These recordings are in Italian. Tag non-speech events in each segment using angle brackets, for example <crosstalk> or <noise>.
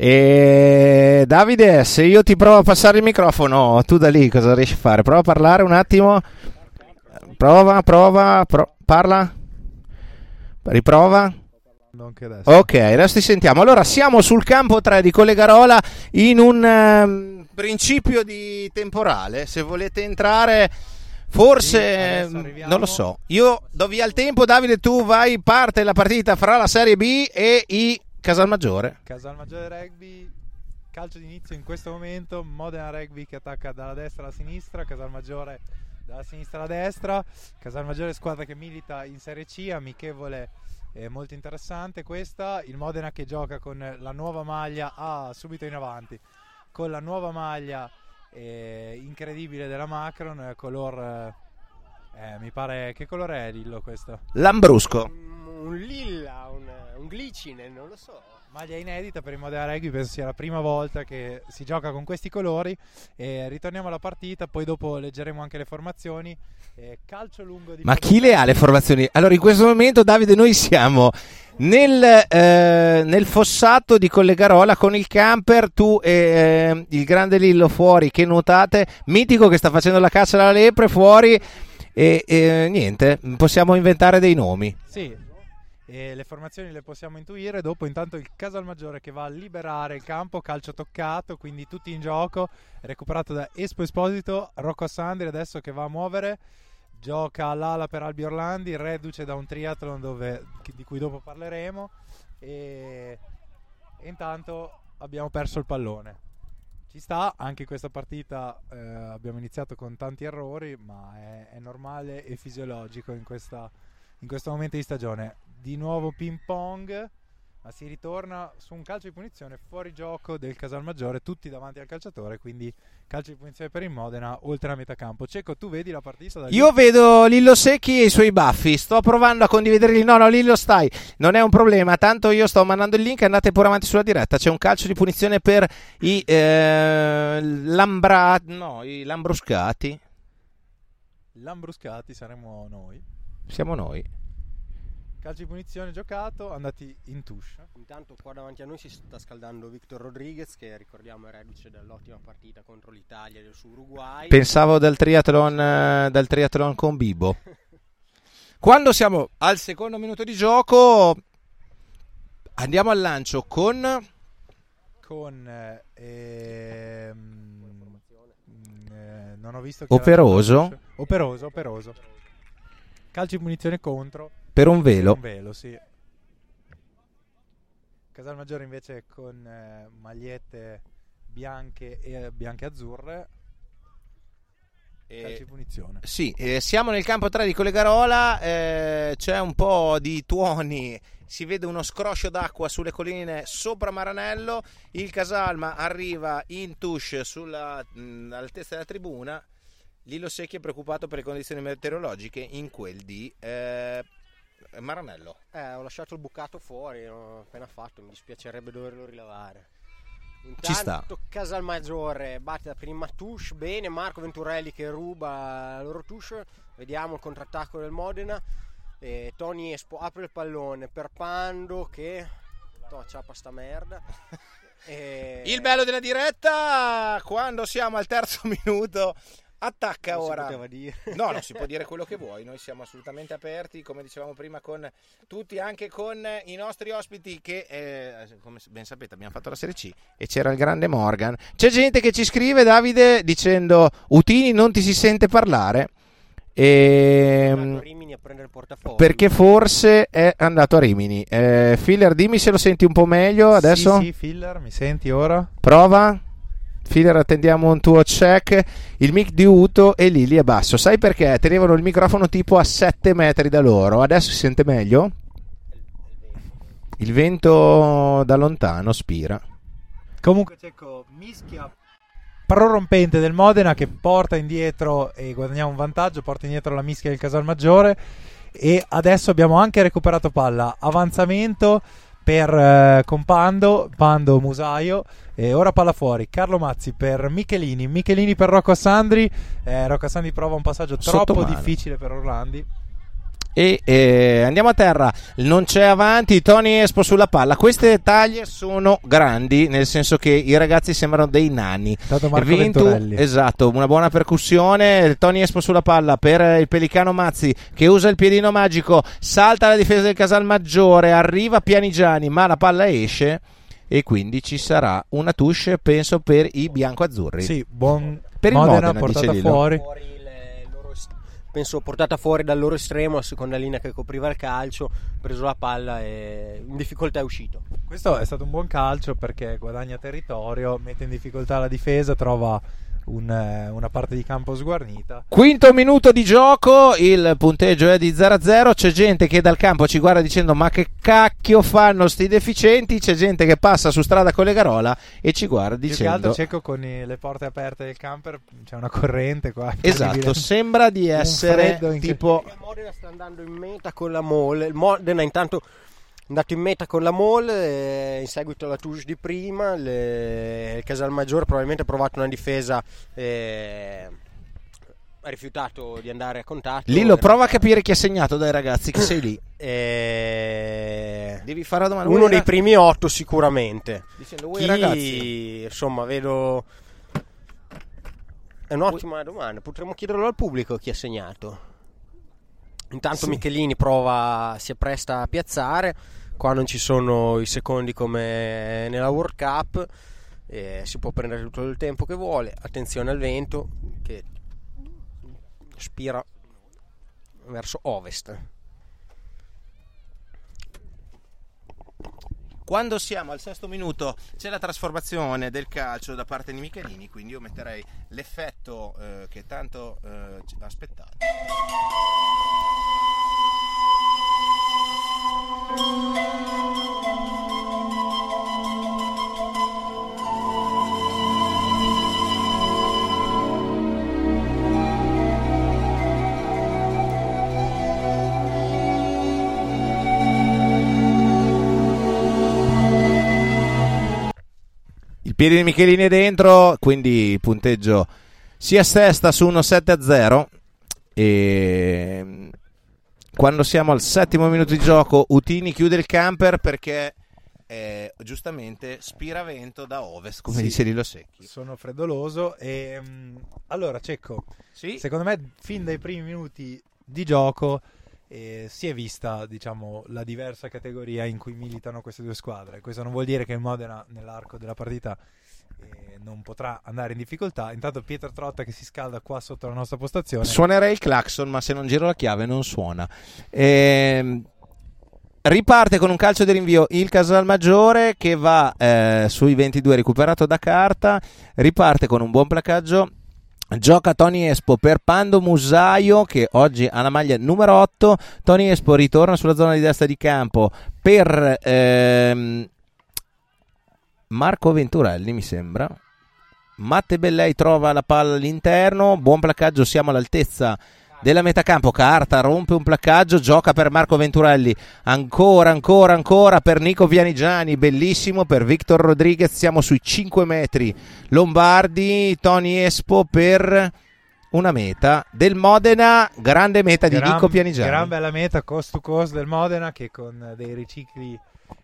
E Davide, se io ti provo a passare il microfono, tu da lì cosa riesci a fare? Prova a parlare un attimo. Prova, prova, pro- parla. Riprova. Ok, adesso ti sentiamo. Allora, siamo sul campo 3 di Collegarola in un ehm, principio di temporale. Se volete entrare, forse Sì, ehm, non lo so. Io do via il tempo, Davide, tu vai, parte la partita fra la Serie B e i Casalmaggiore. Casalmaggiore Rugby, calcio d'inizio in questo momento, Modena Rugby che attacca dalla destra alla sinistra, Casalmaggiore dalla sinistra alla destra, Casalmaggiore squadra che milita in Serie C, amichevole e molto interessante questa, il Modena che gioca con la nuova maglia, ah, subito in avanti, con la nuova maglia eh, incredibile della Macron, eh, color... eh, eh, mi pare... Che colore è Lillo questo? Lambrusco. Un lilla, un, un glicine, non lo so. Maglia inedita per il Modena Rugby, penso sia la prima volta che si gioca con questi colori. E ritorniamo alla partita, poi dopo leggeremo anche le formazioni. Eh, calcio lungo di Ma chi le ha le formazioni? Allora, in questo momento, Davide, noi siamo nel, eh, nel fossato di Collegarola con il camper, tu e eh, il grande Lillo fuori che nuotate, mitico che sta facendo la caccia alla lepre fuori. E, e niente, possiamo inventare dei nomi. Sì, e le formazioni le possiamo intuire. Dopo, intanto, il Casalmaggiore che va a liberare il campo, calcio toccato, quindi tutti in gioco. Recuperato da Espo Esposito, Rocco Sandri adesso che va a muovere. Gioca all'ala per Albi Orlandi, reduce da un triathlon dove- di cui dopo parleremo. E, e intanto abbiamo perso il pallone. Ci sta, anche questa partita eh, abbiamo iniziato con tanti errori, ma è, è normale e fisiologico in, questa- in questo momento di stagione. Di nuovo ping pong, ma si ritorna su un calcio di punizione fuori gioco del Casalmaggiore, tutti davanti al calciatore, quindi calcio di punizione per il Modena, oltre la metà campo. Cecco, tu vedi la partita da lì? Io vedo Lillo Secchi e i suoi baffi. Sto provando a condividerli. No, no, Lillo, stai. Non è un problema. Tanto io sto mandando il link. Andate pure avanti sulla diretta. C'è un calcio di punizione per i eh, Lambra... No, i Lambruscati. Lambruscati saremo noi. Siamo noi. Calcio di punizione giocato, andati in touche. Intanto qua davanti a noi si sta scaldando Victor Rodriguez che ricordiamo è reduce dall'ottima partita contro l'Italia e su Uruguay. Pensavo dal triathlon, eh, dal triathlon con Bibo. <laughs> Quando siamo al secondo minuto di gioco, andiamo al lancio con. Con eh, ehm, mm, eh, non ho visto chi Operoso. Operoso, operoso. Calcio di punizione contro. Per un velo. Un velo, sì. Casalmaggiore invece con eh, magliette bianche e bianche e azzurre. Di punizione. Sì, eh, siamo nel campo 3 di Collegarola, eh, c'è un po' di tuoni, si vede uno scroscio d'acqua sulle colline sopra Maranello, il Casalma arriva in touche sulla, mh, all'altezza della tribuna, Lillo Secchi è preoccupato per le condizioni meteorologiche in quel di eh, Maranello. Eh, ho lasciato il bucato fuori, l'ho appena fatto, mi dispiacerebbe doverlo rilavare. Ci sta. Intanto Casalmaggiore batte la prima touche, bene, Marco Venturelli che ruba la loro touche, vediamo il contrattacco del Modena, e Tony Espo apre il pallone per Pando che... No, ciappa sta merda. <laughs> E- Il bello della diretta, quando siamo al terzo <laughs> minuto, Attacca Non ora. <laughs> No, non si può dire quello che vuoi, noi siamo assolutamente aperti, come dicevamo prima, con tutti, anche con i nostri ospiti che, eh, come ben sapete, abbiamo fatto la Serie C e c'era il grande Morgan. C'è gente che ci scrive, Davide, dicendo Utini non ti si sente parlare. Andato E... a Rimini a prendere il portafoglio. Perché forse è andato a Rimini. Eh, Filler, dimmi se lo senti un po' meglio adesso. Sì, sì, Filler, mi senti ora? Prova. Filler, attendiamo un tuo check. Il mic di Uto e Lili è basso. Sai perché? Tenevano il microfono tipo a 7 metri da loro. Adesso si sente meglio? Il vento da lontano spira. Comunque Cecco mischia prorompente del Modena che porta indietro e guadagniamo un vantaggio, porta indietro la mischia del Casalmaggiore e adesso abbiamo anche recuperato palla, avanzamento per eh, con Pando, Musaio e ora palla fuori, Carlo Mazzi per Michelini, Michelini per Rocco Assandri, eh, Rocco Assandri prova un passaggio troppo difficile per Orlandi. E eh, andiamo a terra. Non c'è avanti. Tony Espo sulla palla. Queste taglie sono grandi, nel senso che i ragazzi sembrano dei nani. Venturelli. esatto, una buona percussione. Tony Espo sulla palla per il Pelicano Mazzi che usa il piedino magico. Salta la difesa del Casalmaggiore. Arriva Pianigiani, ma la palla esce. E quindi ci sarà una touche, penso, per i bianco-azzurri. Sì, buon Per il Modena, Modena, portata fuori. Fuori il loro est- penso portata fuori dal loro estremo, la seconda linea che copriva il calcio, preso la palla e in difficoltà è uscito. Questo è stato un buon calcio perché guadagna territorio, mette in difficoltà la difesa, trova un, eh, una parte di campo sguarnita. Quinto minuto di gioco, il punteggio è di 0-0. C'è gente che dal campo ci guarda dicendo: Ma che cacchio fanno sti deficienti? C'è gente che passa su strada con le garola e ci guarda Più che altro dicendo: cieco con i- le porte aperte del camper, c'è una corrente qua. Esatto, sembra di essere tipo. Il Modena sta andando in meta con la Mole. Il Modena intanto è andato in meta con la Mole eh, in seguito alla touche di prima. Le- il Casalmaggiore probabilmente ha provato una difesa. eh, ha rifiutato di andare a contatto. Lillo, prova a capire chi ha segnato dai ragazzi che sei lì. Eh, Devi fare la domanda. uno dei primi otto sicuramente. Dicendo, Chi, ragazzi? insomma, vedo. È un'ottima domanda. Potremmo chiederlo al pubblico chi ha segnato. Intanto Sì. Michelini prova, si appresta a piazzare. Qua non ci sono i secondi come nella World Cup. eh, si può prendere tutto il tempo che vuole. Attenzione al vento che spira verso ovest. Quando siamo al sesto minuto c'è la trasformazione del calcio da parte di Michelini, quindi io metterei l'effetto eh, che tanto eh, aspettate. Il piede di Michelini è dentro, quindi il punteggio si assesta su uno 7 a 0. E mm, quando siamo al settimo minuto di gioco, Utini chiude il camper perché eh, giustamente spira vento da ovest, come Sì. dice Lillo Secchi. Sono freddoloso e mm, allora Cecco, Sì, secondo me fin dai primi minuti di gioco eh, si è vista diciamo la diversa categoria in cui militano queste due squadre. Questo non vuol dire che Modena nell'arco della partita eh, non potrà andare in difficoltà. Intanto Pietro Trotta che si scalda qua sotto la nostra postazione. suonerei il clacson, ma se non giro la chiave non suona. Ehm, Riparte con un calcio di rinvio il Casalmaggiore che va eh, sui 22 recuperato da carta. Riparte con un buon placaggio. Gioca Tony Espo per Pando Musaio che oggi ha la maglia numero 8. Tony Espo ritorna sulla zona di destra di campo per ehm, Marco Venturelli, mi sembra. Matte Bellei trova la palla all'interno. Buon placaggio, siamo all'altezza della metacampo. Carta rompe un placcaggio, gioca per Marco Venturelli. Ancora, ancora, ancora per Nico Pianigiani. Bellissimo per Victor Rodriguez. Siamo sui 5 metri. Lombardi, Tony Espo per una meta del Modena. Grande meta di Gran- Nico Pianigiani. Gran bella meta cost to cost del Modena che con dei ricicli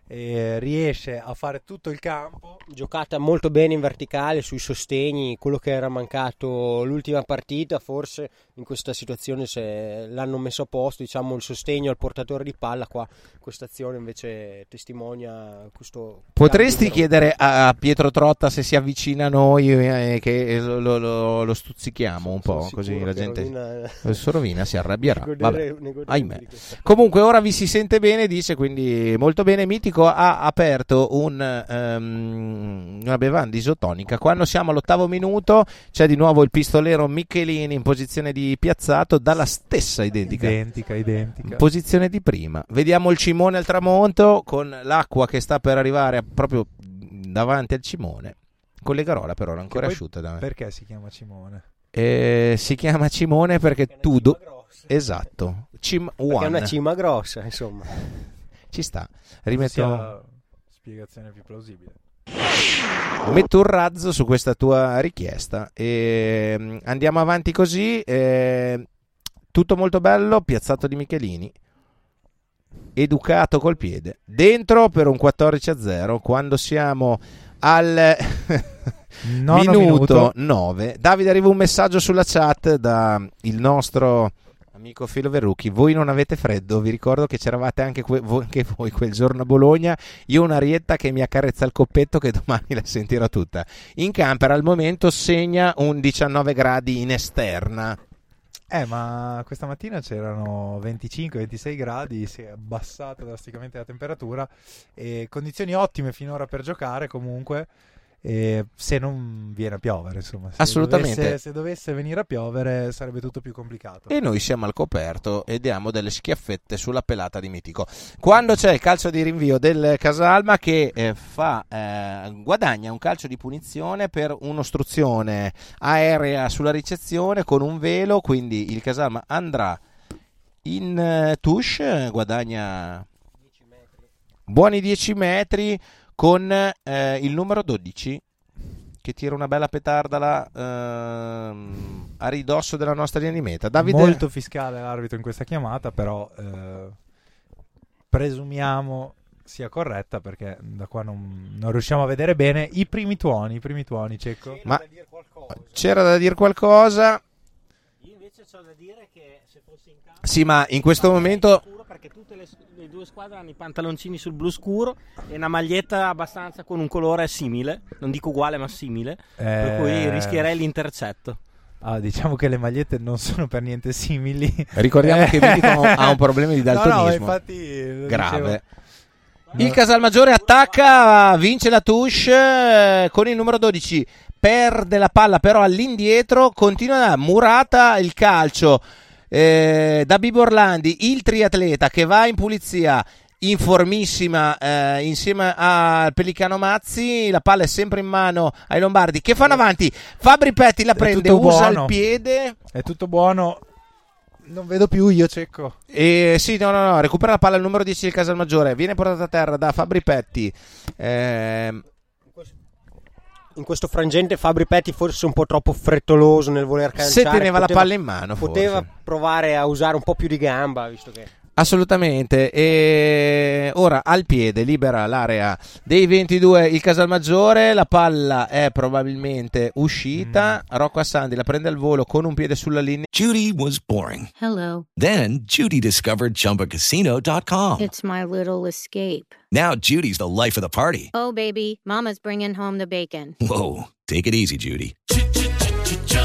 e riesce a fare tutto il campo. Giocata molto bene in verticale sui sostegni, quello che era mancato l'ultima partita, forse in questa situazione se l'hanno messo a posto, diciamo il sostegno al portatore di palla, qua questa azione invece testimonia questo... Potresti chiedere a Pietro Trotta se si avvicina a noi e che lo, lo- lo stuzzichiamo un po', Sono così la gente... Rovina- Il Sorovina si arrabbierà. <laughs> Ne Vabbè. godere- ne goderebbe Ahimè. Comunque ora vi si sente bene, dice, quindi molto bene. Mitico ha aperto un, ehm, una bevanda isotonica. Quando siamo all'ottavo minuto c'è di nuovo il pistolero Michelini in posizione di piazzato dalla stessa identica Identica, identica. posizione di prima. Vediamo il cimone al tramonto con l'acqua che sta per arrivare proprio davanti al cimone. Con le garola però ancora poi- asciutta da me. Perché si chiama Cimone? Eh, si chiama cimone perché tu... do- Esatto. Cim Perché è una cima grossa, insomma. Ci sta. Rimetto... la spiegazione più plausibile. Metto un razzo su questa tua richiesta e mm, andiamo avanti così. eh, tutto molto bello, piazzato di Michelini. Educato col piede. Dentro per un 14 a 0 quando siamo al <laughs> minuto minuto. 9. Davide arriva un messaggio sulla chat da il nostro amico Filo Verrucchi. Voi non avete freddo? Vi ricordo che c'eravate anche, que- voi, anche voi quel giorno a Bologna. Io ho un'arietta che mi accarezza il coppetto che <laughs> domani la sentirò tutta. In camper al momento segna un 19 gradi in esterna. Eh, ma questa mattina c'erano 25-26 gradi, si è abbassata drasticamente la temperatura e condizioni ottime finora per giocare comunque. E se non viene a piovere, insomma, se Assolutamente. Dovesse, se dovesse venire a piovere sarebbe tutto più complicato. E noi siamo al coperto e diamo delle schiaffette sulla pelata di Mitico. Quando c'è il calcio di rinvio del Casalma che eh, fa, eh, guadagna un calcio di punizione per un'ostruzione aerea sulla ricezione con un velo, quindi il Casalma andrà in eh, touche, guadagna buoni 10 metri con eh, il numero 12 che tira una bella petarda là ehm, a ridosso della nostra linea di meta. Davide Molto fiscale l'arbitro in questa chiamata, però eh, presumiamo sia corretta perché da qua non, non riusciamo a vedere bene i primi tuoni, i primi tuoni, Cecco. Ma c'era da dire qualcosa? Io invece ho da dire che se fossi in campo Sì, ma in questo momento perché tutte le, le due squadre hanno i pantaloncini sul blu scuro e una maglietta abbastanza con un colore simile, non dico uguale ma simile, per cui Eh, rischierei l'intercetto. Ah, diciamo che le magliette non sono per niente simili. Ricordiamo che Mitico ha un problema di <laughs> No, no, daltonismo. infatti grave. dicevo. Il Casalmaggiore attacca, vince la touche eh, con il numero 12. Perde la palla però all'indietro, continua murata il calcio eh, da Bibo Orlandi, il triatleta che va in pulizia in formissima eh, insieme al Pelicano Mazzi, la palla è sempre in mano ai Lombardi che fanno avanti, Fabri Petti la prende, usa buono. il piede È tutto buono. Non vedo più io, Cecco. E sì, no, no, no, recupera la palla il numero 10 del Casalmaggiore, viene portata a terra da Fabri Petti. Ehm, In questo frangente Fabri Petti forse un po' troppo frettoloso nel voler calciare. se teneva la poteva- palla in mano, Poteva forse. provare a usare un po' più di gamba, visto che Assolutamente. E ora al piede libera l'area dei 22 il Casalmaggiore. La palla è probabilmente uscita. Rocco Assandi la prende al volo con un piede sulla linea. Judy was boring. Hello. Then Judy discovered ChumbaCasino.com. It's my little escape. Now Judy's the life of the party. Oh, baby, Mama's bringing home the bacon. Whoa, take it easy, Judy.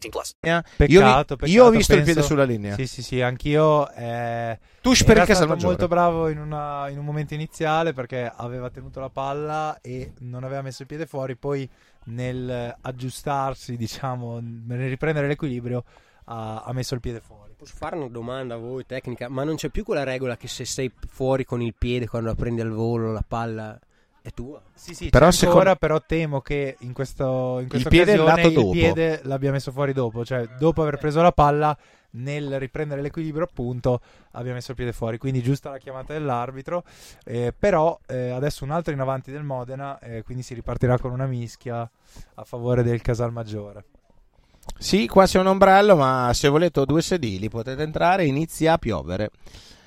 18 plus. Io, Peccato, peccato, io ho visto il penso- piede sulla linea. Sì, sì, sì, anch'io. Eh, Tush per il stato molto bravo in, una- in un momento iniziale perché aveva tenuto la palla e non aveva messo il piede fuori. Poi nel aggiustarsi, diciamo, nel riprendere l'equilibrio, ha, ha messo il piede fuori. Posso fare una domanda a voi, tecnica? Ma non c'è più quella regola che se sei fuori con il piede quando la prendi al volo la palla è tua? Sì, sì, Però secondo- ancora, però temo che in, questo, in questa piede è occasione lato il dopo. piede l'abbia messo fuori dopo, cioè dopo aver preso la palla nel riprendere l'equilibrio appunto abbia messo il piede fuori, quindi giusta la chiamata dell'arbitro, eh, però eh, adesso un altro in avanti del Modena, eh, quindi si ripartirà con una mischia a favore del Casalmaggiore. Sì, qua c'è un ombrello, ma se volete due sedili potete entrare, inizia a piovere.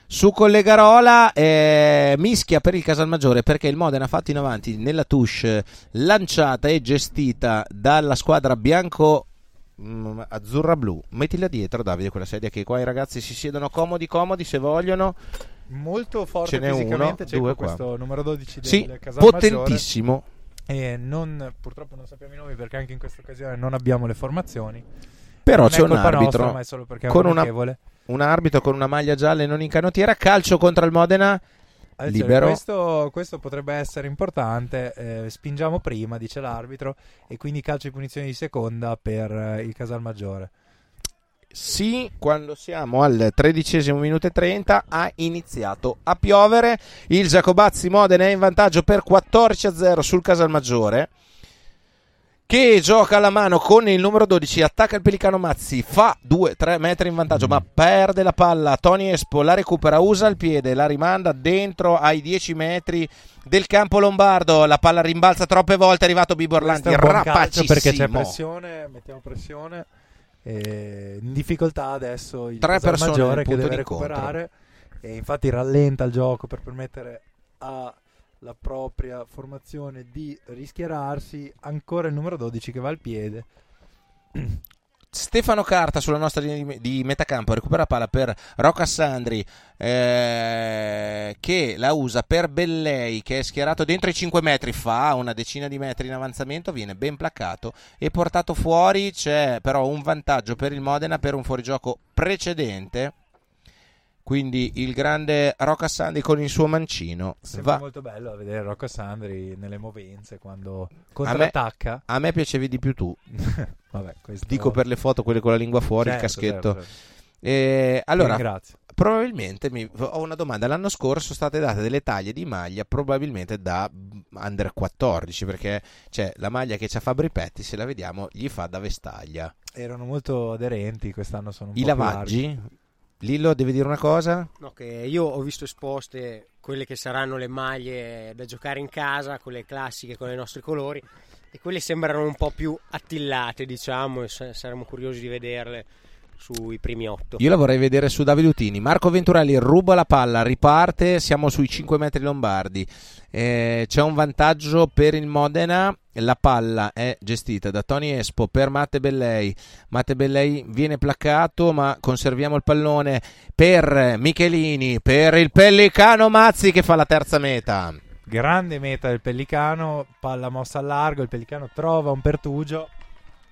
Su Collegarola eh, mischia per il Casalmaggiore perché il Modena ha fatto in avanti nella touche lanciata e gestita dalla squadra bianco mm, azzurra blu. Mettila dietro Davide quella sedia che qua i ragazzi si siedono comodi comodi se vogliono. Molto forte Ce n'è fisicamente uno, c'è due qua. questo numero 12 del Sì, Casalmaggiore. potentissimo. E non, purtroppo non sappiamo i nomi perché anche in questa occasione non abbiamo le formazioni. Però Non c'è un arbitro nostra, ma è solo perché è con un una. Un arbitro con una maglia gialla e non in canottiera. Calcio contro il Modena. Libero. Questo, questo potrebbe essere importante. eh, spingiamo prima, dice l'arbitro, e quindi calcio di punizione di seconda per eh, il Casalmaggiore. Sì, quando siamo al tredicesimo minuto e 30 ha iniziato a piovere. Il Giacobazzi Modena è in vantaggio per 14 a 0 sul Casalmaggiore. Che gioca alla mano con il numero 12, attacca il Pelicano Mazzi, fa 2-3 metri in vantaggio, ma perde la palla. Tony Espo la recupera, usa il piede, la rimanda dentro ai 10 metri del campo lombardo. La palla rimbalza troppe volte, è arrivato Bibo Orlandi, Questo è un buon calcio rapacissimo. perché c'è pressione, mettiamo pressione. eh, in difficoltà adesso il Tre persone nel che deve recuperare e infatti rallenta il gioco per permettere alla propria formazione di rischierarsi. Ancora il numero 12 che va al piede. <clears throat> Stefano Carta sulla nostra linea di, di metacampo recupera palla per Rocco Sandri eh, che la usa per Bellei che è schierato dentro i 5 metri fa una decina di metri in avanzamento viene ben placato e portato fuori c'è però un vantaggio per il Modena per un fuorigioco precedente quindi il grande Rocco Sandri con il suo mancino Sembra va molto bello vedere Rocco Sandri nelle movenze quando a me, contrattacca. a me piacevi di più tu <laughs> Vabbè, questo- dico per le foto quelle con la lingua fuori il Certo, caschetto certo, certo. Eh, allora, probabilmente mi- ho una domanda. L'anno scorso sono state date delle taglie di maglia, probabilmente da under 14, perché c'è la maglia che c'ha Fabri Petti, se la vediamo, gli fa da vestaglia. Erano molto aderenti, quest'anno sono un I po' più lavaggi? Lillo, devi dire una cosa? No, che io ho visto esposte quelle che saranno le maglie da giocare in casa, quelle classiche con i nostri colori, e quelle sembrano un po' più attillate, diciamo, e sa- saremo curiosi di vederle sui primi otto. Io la vorrei vedere su Davide Utini. Marco Venturelli ruba la palla, riparte, siamo sui 5 metri lombardi. Eh, c'è un vantaggio per il Modena. La palla è gestita da Tony Espo per Matte Bellei. Matte Bellei viene placato, ma conserviamo il pallone per Michelini, per il Pellicano Mazzi che fa la terza meta. Grande meta del Pellicano, palla mossa al largo, il Pellicano trova un pertugio.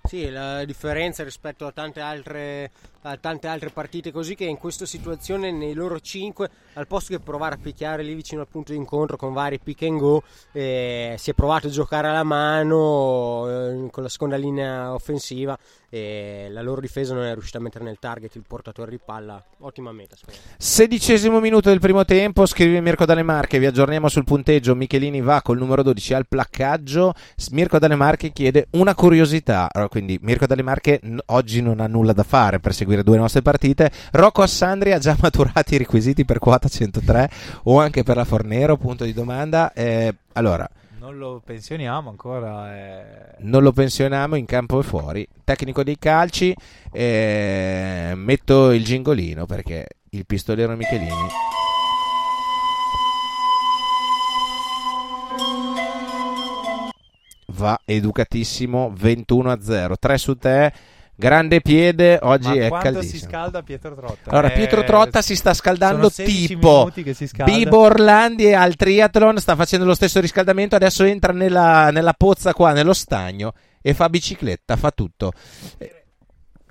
Sì, la differenza rispetto a tante altre, a tante altre partite così che in questa situazione nei loro 5 al posto che provare a picchiare lì vicino al punto di incontro con vari pick and go eh, si è provato a giocare alla mano eh, con la seconda linea offensiva e la loro difesa non è riuscita a mettere nel target il portatore di palla. Ottima meta me. Sedicesimo minuto del primo tempo, scrive Mirko Dalle Marche, vi aggiorniamo sul punteggio, Michelini va col numero 12 al placcaggio, Mirko Dalle Marche chiede una curiosità, Allora, quindi Mirko Dalle Marche oggi non ha nulla da fare per seguire due nostre partite, Rocco Assandri ha già <laughs> maturati i requisiti per quota 103 o anche per la Fornero, punto di domanda, Eh, allora... Non lo pensioniamo ancora. eh. non lo pensioniamo in campo e fuori. Tecnico dei calci, eh, metto il gingolino perché il pistolero Michelini. Va educatissimo 21 a 0. 3 su te. Grande piede, oggi Ma è quanto si caldissimo. scalda Pietro Trotta? Allora, Eh, Pietro Trotta si sta scaldando sono 16 tipo si scalda. Bibo Orlandi al triathlon, sta facendo lo stesso riscaldamento, adesso entra nella, nella pozza qua, nello stagno e fa bicicletta, fa tutto.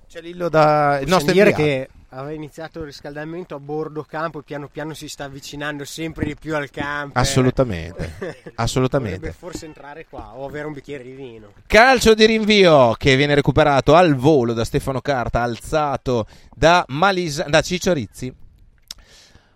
C'è Lillo da... Il nostro inviato. che aveva iniziato il riscaldamento a bordo campo e piano piano si sta avvicinando sempre di più al campo. Assolutamente, <laughs> assolutamente. Dovrebbe forse entrare qua o avere un bicchiere di vino. Calcio di rinvio che viene recuperato al volo da Stefano Carta, alzato da, Malisa- da Ciccio Rizzi.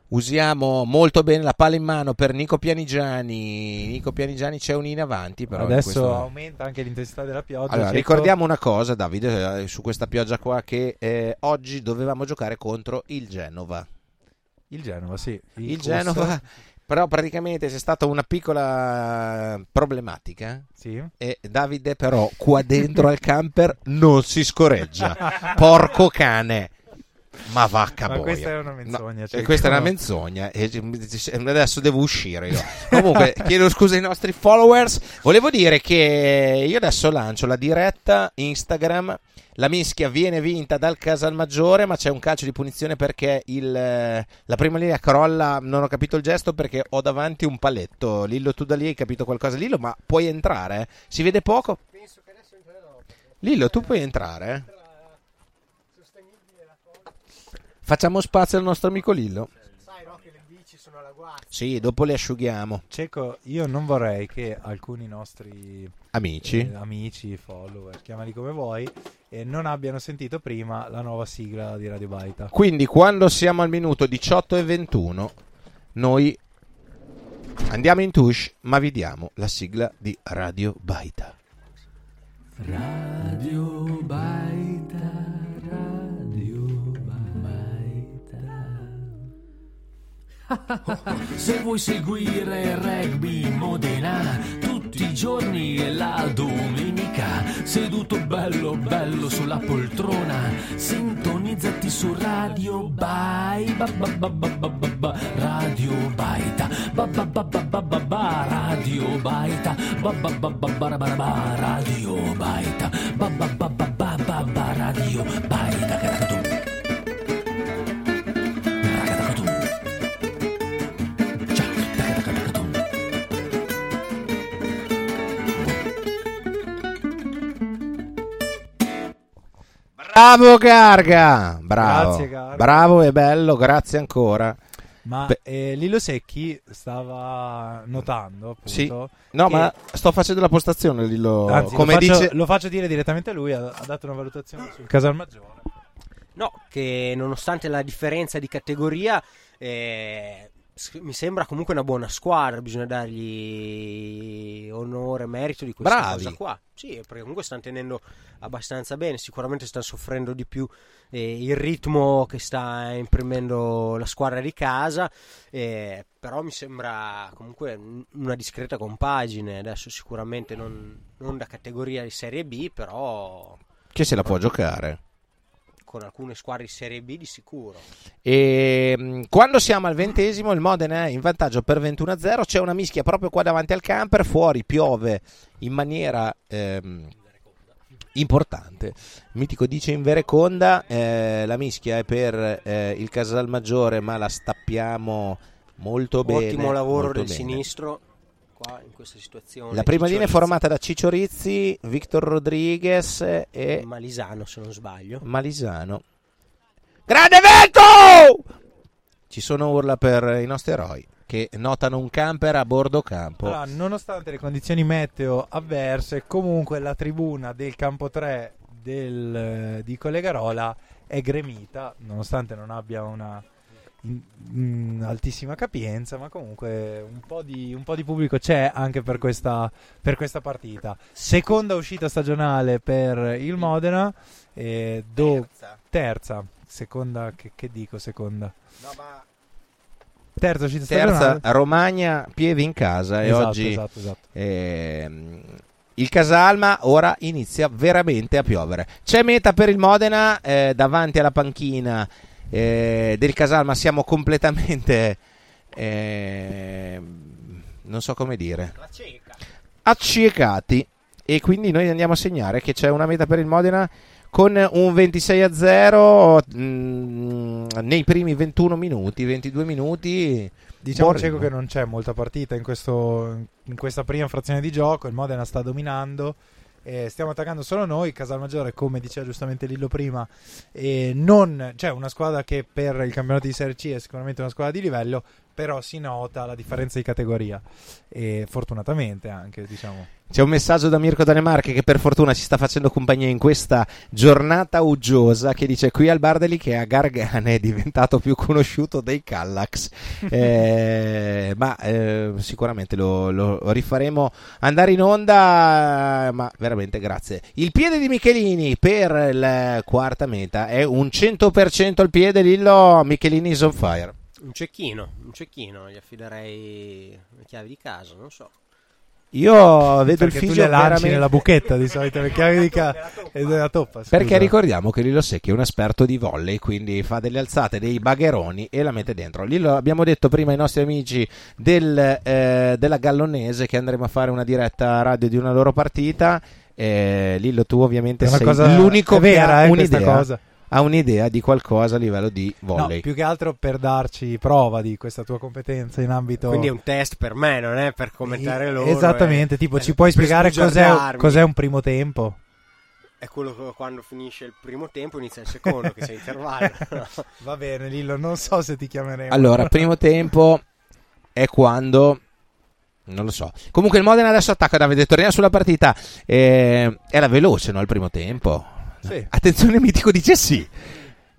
Usiamo molto bene la palla in mano per Nico Pianigiani. Nico Pianigiani c'è un in avanti, però Adesso questo- aumenta anche l'intensità della pioggia. Allora, Cecco. ricordiamo una cosa, Davide, eh, su questa pioggia qua, che eh, oggi dovevamo giocare contro il Genova. Il Genova, sì. Il, corso- Genova, <laughs> però praticamente c'è stata una piccola problematica. Sì. E Davide, però, qua dentro al camper non si scorreggia. <laughs> Porco cane. Ma vacca Ma boia. questa è una menzogna, No, cioè, questa è una no. menzogna. E adesso devo uscire io. Comunque, <laughs> chiedo scusa ai nostri followers. Volevo dire che io adesso lancio la diretta Instagram. La mischia viene vinta dal Casalmaggiore, ma c'è un calcio di punizione perché il, la prima linea crolla. Non ho capito il gesto perché ho davanti un paletto. Lillo, tu da lì hai capito qualcosa? Lillo, ma puoi entrare? eh? Si vede poco? Lillo, tu puoi entrare? eh? Facciamo spazio al nostro amico Lillo. Sai no che le bici sono alla guardia. Sì, dopo le asciughiamo. Cecco, io non vorrei che alcuni nostri Amici. eh, amici, follower, chiamali come vuoi, eh, non abbiano sentito prima la nuova sigla di Radio Baita. Quindi quando siamo al minuto 18 e 21, noi andiamo in touche, ma vi diamo la sigla di Radio Baita. Radio Baita, Se vuoi seguire rugby Modena tutti i giorni e la domenica, seduto bello bello sulla poltrona, sintonizzati su Radio Bai, ba ba ba ba ba ba ba, Radio Baita, ba ba ba Radio Baita, ba ba ba Radio Baita, ba ba ba ba ba ba ba, Radio Baita, Bravo Garga! Bravo. Grazie, Garga. Bravo e bello, grazie ancora. Ma Beh, eh, Lillo Secchi stava notando, appunto, sì. No, che- ma sto facendo la postazione, Lillo. Anzi, Come lo, faccio, dice lo faccio dire direttamente a lui, ha, ha dato una valutazione sul Casalmaggiore. No, che nonostante la differenza di categoria, eh, mi sembra comunque una buona squadra. Bisogna dargli onore e merito di questa Bravi. cosa qua. Sì, perché comunque stanno tenendo abbastanza bene. Sicuramente stanno soffrendo di più eh, il ritmo che sta imprimendo la squadra di casa. eh, però mi sembra comunque un- una discreta compagine. Adesso, sicuramente non, non da categoria di Serie B, però che se la può giocare. Con alcune squadre di Serie B di sicuro. E mh, quando siamo al ventesimo, il Modena è in vantaggio per 21-0. C'è una mischia proprio qua davanti al camper. Fuori piove in maniera ehm, importante. Mitico dice in Vereconda. eh, la mischia è per eh, il Casalmaggiore, ma la stappiamo molto bene. Ottimo lavoro molto del bene. sinistro qua in questa situazione. La prima Ciccio linea è formata da Ciccio Rizzi, Victor Rodriguez e Malisano, se non sbaglio. Malisano. Grande vento! Ci sono urla per i nostri eroi che notano un camper a bordo campo. Allora, nonostante le condizioni meteo avverse, comunque la tribuna del campo 3 del, di Collegarola è gremita, nonostante non abbia una in- in altissima capienza, ma comunque un po' di, un po' di pubblico c'è anche per questa, per questa partita. Seconda uscita stagionale per il Modena, e do- terza, seconda, che, che dico seconda? Terza uscita Terza, stagionale. Romagna, piedi in casa e Esatto, oggi esatto, esatto. ehm, il Casalma ora inizia veramente a piovere. C'è meta per il Modena eh, davanti alla panchina eh, del Casalma, siamo completamente eh, non so come dire accecati e quindi noi andiamo a segnare che c'è una meta per il Modena con un 26 a 0 mh, nei primi 21 minuti, 22 minuti. Diciamo Cieco che non c'è molta partita in, questo, in questa prima frazione di gioco, il Modena sta dominando. Eh, stiamo attaccando solo noi, Casalmaggiore, come diceva giustamente Lillo prima, e non, cioè una squadra che per il campionato di Serie C è sicuramente una squadra di livello, però si nota la differenza di categoria. E fortunatamente anche, diciamo. C'è un messaggio da Mirko Danemarche che per fortuna ci sta facendo compagnia in questa giornata uggiosa che dice qui al bar dell'Ikea Gargane è diventato più conosciuto dei Kallax. <laughs> Eh, ma eh, sicuramente lo, lo rifaremo andare in onda ma veramente grazie. Il piede di Michelini per la quarta meta è un 100% il piede Lillo Michelini is on fire Un cecchino, un cecchino, gli affiderei le chiavi di casa, non so. io vedo il Perché tu figlio le lanci veramente nella buchetta di solito, le chiavi di casa e della toppa. scusa. Perché ricordiamo che Lillo Secchi è un esperto di volley, quindi fa delle alzate, dei bagheroni e la mette dentro. Lillo, abbiamo detto prima ai nostri amici del, eh, della Gallonese che andremo a fare una diretta radio di una loro partita. Eh, Lillo, tu ovviamente È una sei cosa- l'unico è che vera, ha eh, questa un'idea, cosa. Ha un'idea di qualcosa a livello di No, volley. più che altro per darci prova di questa tua competenza in ambito. Quindi è un test per me, non è per commentare loro. Esattamente, eh. tipo Eh, ci puoi spiegare cos'è, cos'è un primo tempo? È quello che quando finisce il primo tempo inizia il secondo, che sei intervallo. <laughs> Va bene, Lillo, non so se ti chiameremo. Allora, primo tempo è quando. Non lo so. Comunque il Modena adesso attacca Davide. Torniamo sulla partita. Eh, era veloce, no? Il primo tempo. Sì. <laughs> Attenzione, Mitico dice sì.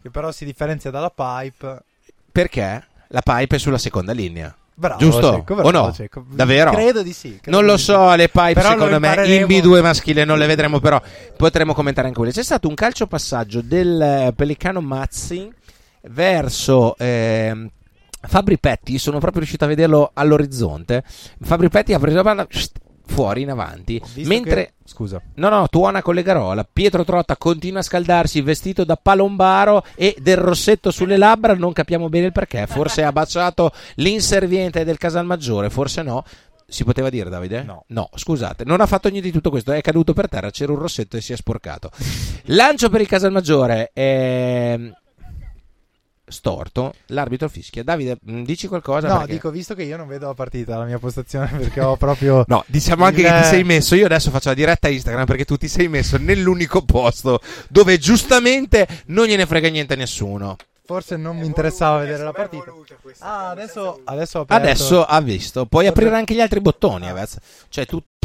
Che però si differenzia dalla pipe. Perché la pipe è sulla seconda linea. Bravo, Giusto? Cecco, o bravo, no? Cecco. Davvero? Credo di sì. credo non lo so, le pipe Però secondo me in impareremo. B2 maschile non le vedremo, però potremo commentare anche quelle. C'è stato un calcio passaggio del eh, Pellicano Mazzi verso ehm, Fabri Petti, sono proprio riuscito a vederlo all'orizzonte. Fabri Petti ha preso la palla fuori in avanti, mentre che- Scusa. No, no, tuona con le garola. Pietro Trotta continua a scaldarsi vestito da palombaro e del rossetto sulle labbra. Non capiamo bene il perché. Forse ha baciato l'inserviente del Casalmaggiore, forse no. Si poteva dire, Davide? No. scusate, non ha fatto niente di tutto questo. È caduto per terra, c'era un rossetto e si è sporcato. Lancio per il Casalmaggiore. Ehm... Storto, l'arbitro fischia. Davide, mh, dici qualcosa? No, perché- dico, visto che io non vedo la partita, la mia postazione, perché ho proprio... <laughs> No, diciamo anche il- che ti sei messo. Io adesso faccio la diretta Instagram perché tu ti sei messo nell'unico posto dove giustamente non gliene frega niente a nessuno. Forse non mi interessava vedere la partita. Ah, adesso, adesso ho aperto... Adesso ha visto. Puoi aprire anche gli altri bottoni. Cioè, tu.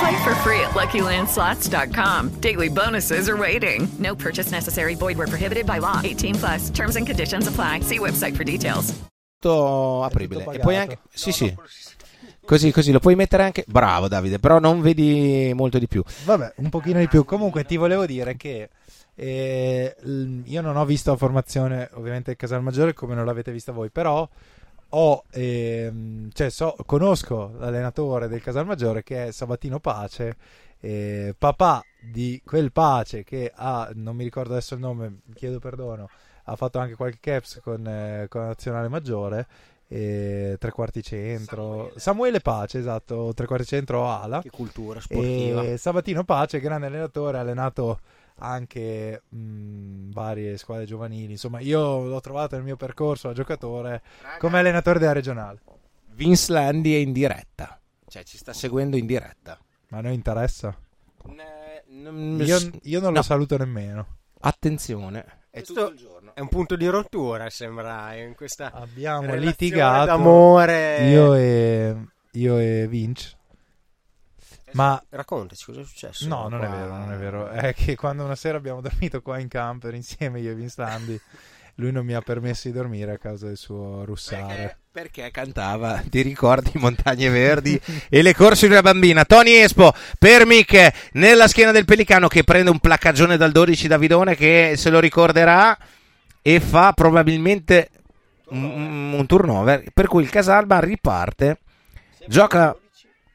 Play for free at LuckyLandSlots.com. Daily bonuses are waiting. No purchase necessary. Void where prohibited by law. 18 plus. Terms and conditions apply. See website for details. Tutto apribile. tutto e poi anche. Sì, sì. Così, così lo puoi mettere anche. Bravo, Davide. Però non vedi molto di più. Vabbè, un pochino di più. Comunque ti volevo dire che eh, io non ho visto la formazione ovviamente del Casalmaggiore come non l'avete vista voi, però ho, ehm, cioè so, conosco l'allenatore del Casalmaggiore che è Sabatino Pace, eh, papà di quel Pace che ha, non mi ricordo adesso il nome, chiedo perdono, ha fatto anche qualche caps con, eh, con la nazionale maggiore. eh, tre quarti centro Samuele Pace esatto tre quarti centro ala Che cultura sportiva. e Sabatino Pace, grande allenatore, ha allenato anche mh, varie squadre giovanili. Insomma, io l'ho trovato nel mio percorso da giocatore come allenatore della regionale. Vince Landi è in diretta. Cioè, ci sta seguendo in diretta. Ma a noi interessa. non- Io, io non no. lo saluto nemmeno. Attenzione. È Questo tutto il giorno. È un punto di rottura, sembra, in questa Abbiamo litigato d'amore. io e io e Vince. Ma Raccontaci cosa è successo. no, non è qua. vero, non è vero. È che quando una sera abbiamo dormito qua in camper insieme io e Vince Landi, lui non mi ha permesso di dormire a causa del suo russare. Perché cantava, ti ricordi Montagne Verdi <laughs> e le corse di una bambina. Tony Espo per Mick nella schiena del Pelicano che prende un placcagione dal 12 Davidone che se lo ricorderà e fa probabilmente un, un turnover. Per cui il Casalba riparte, gioca.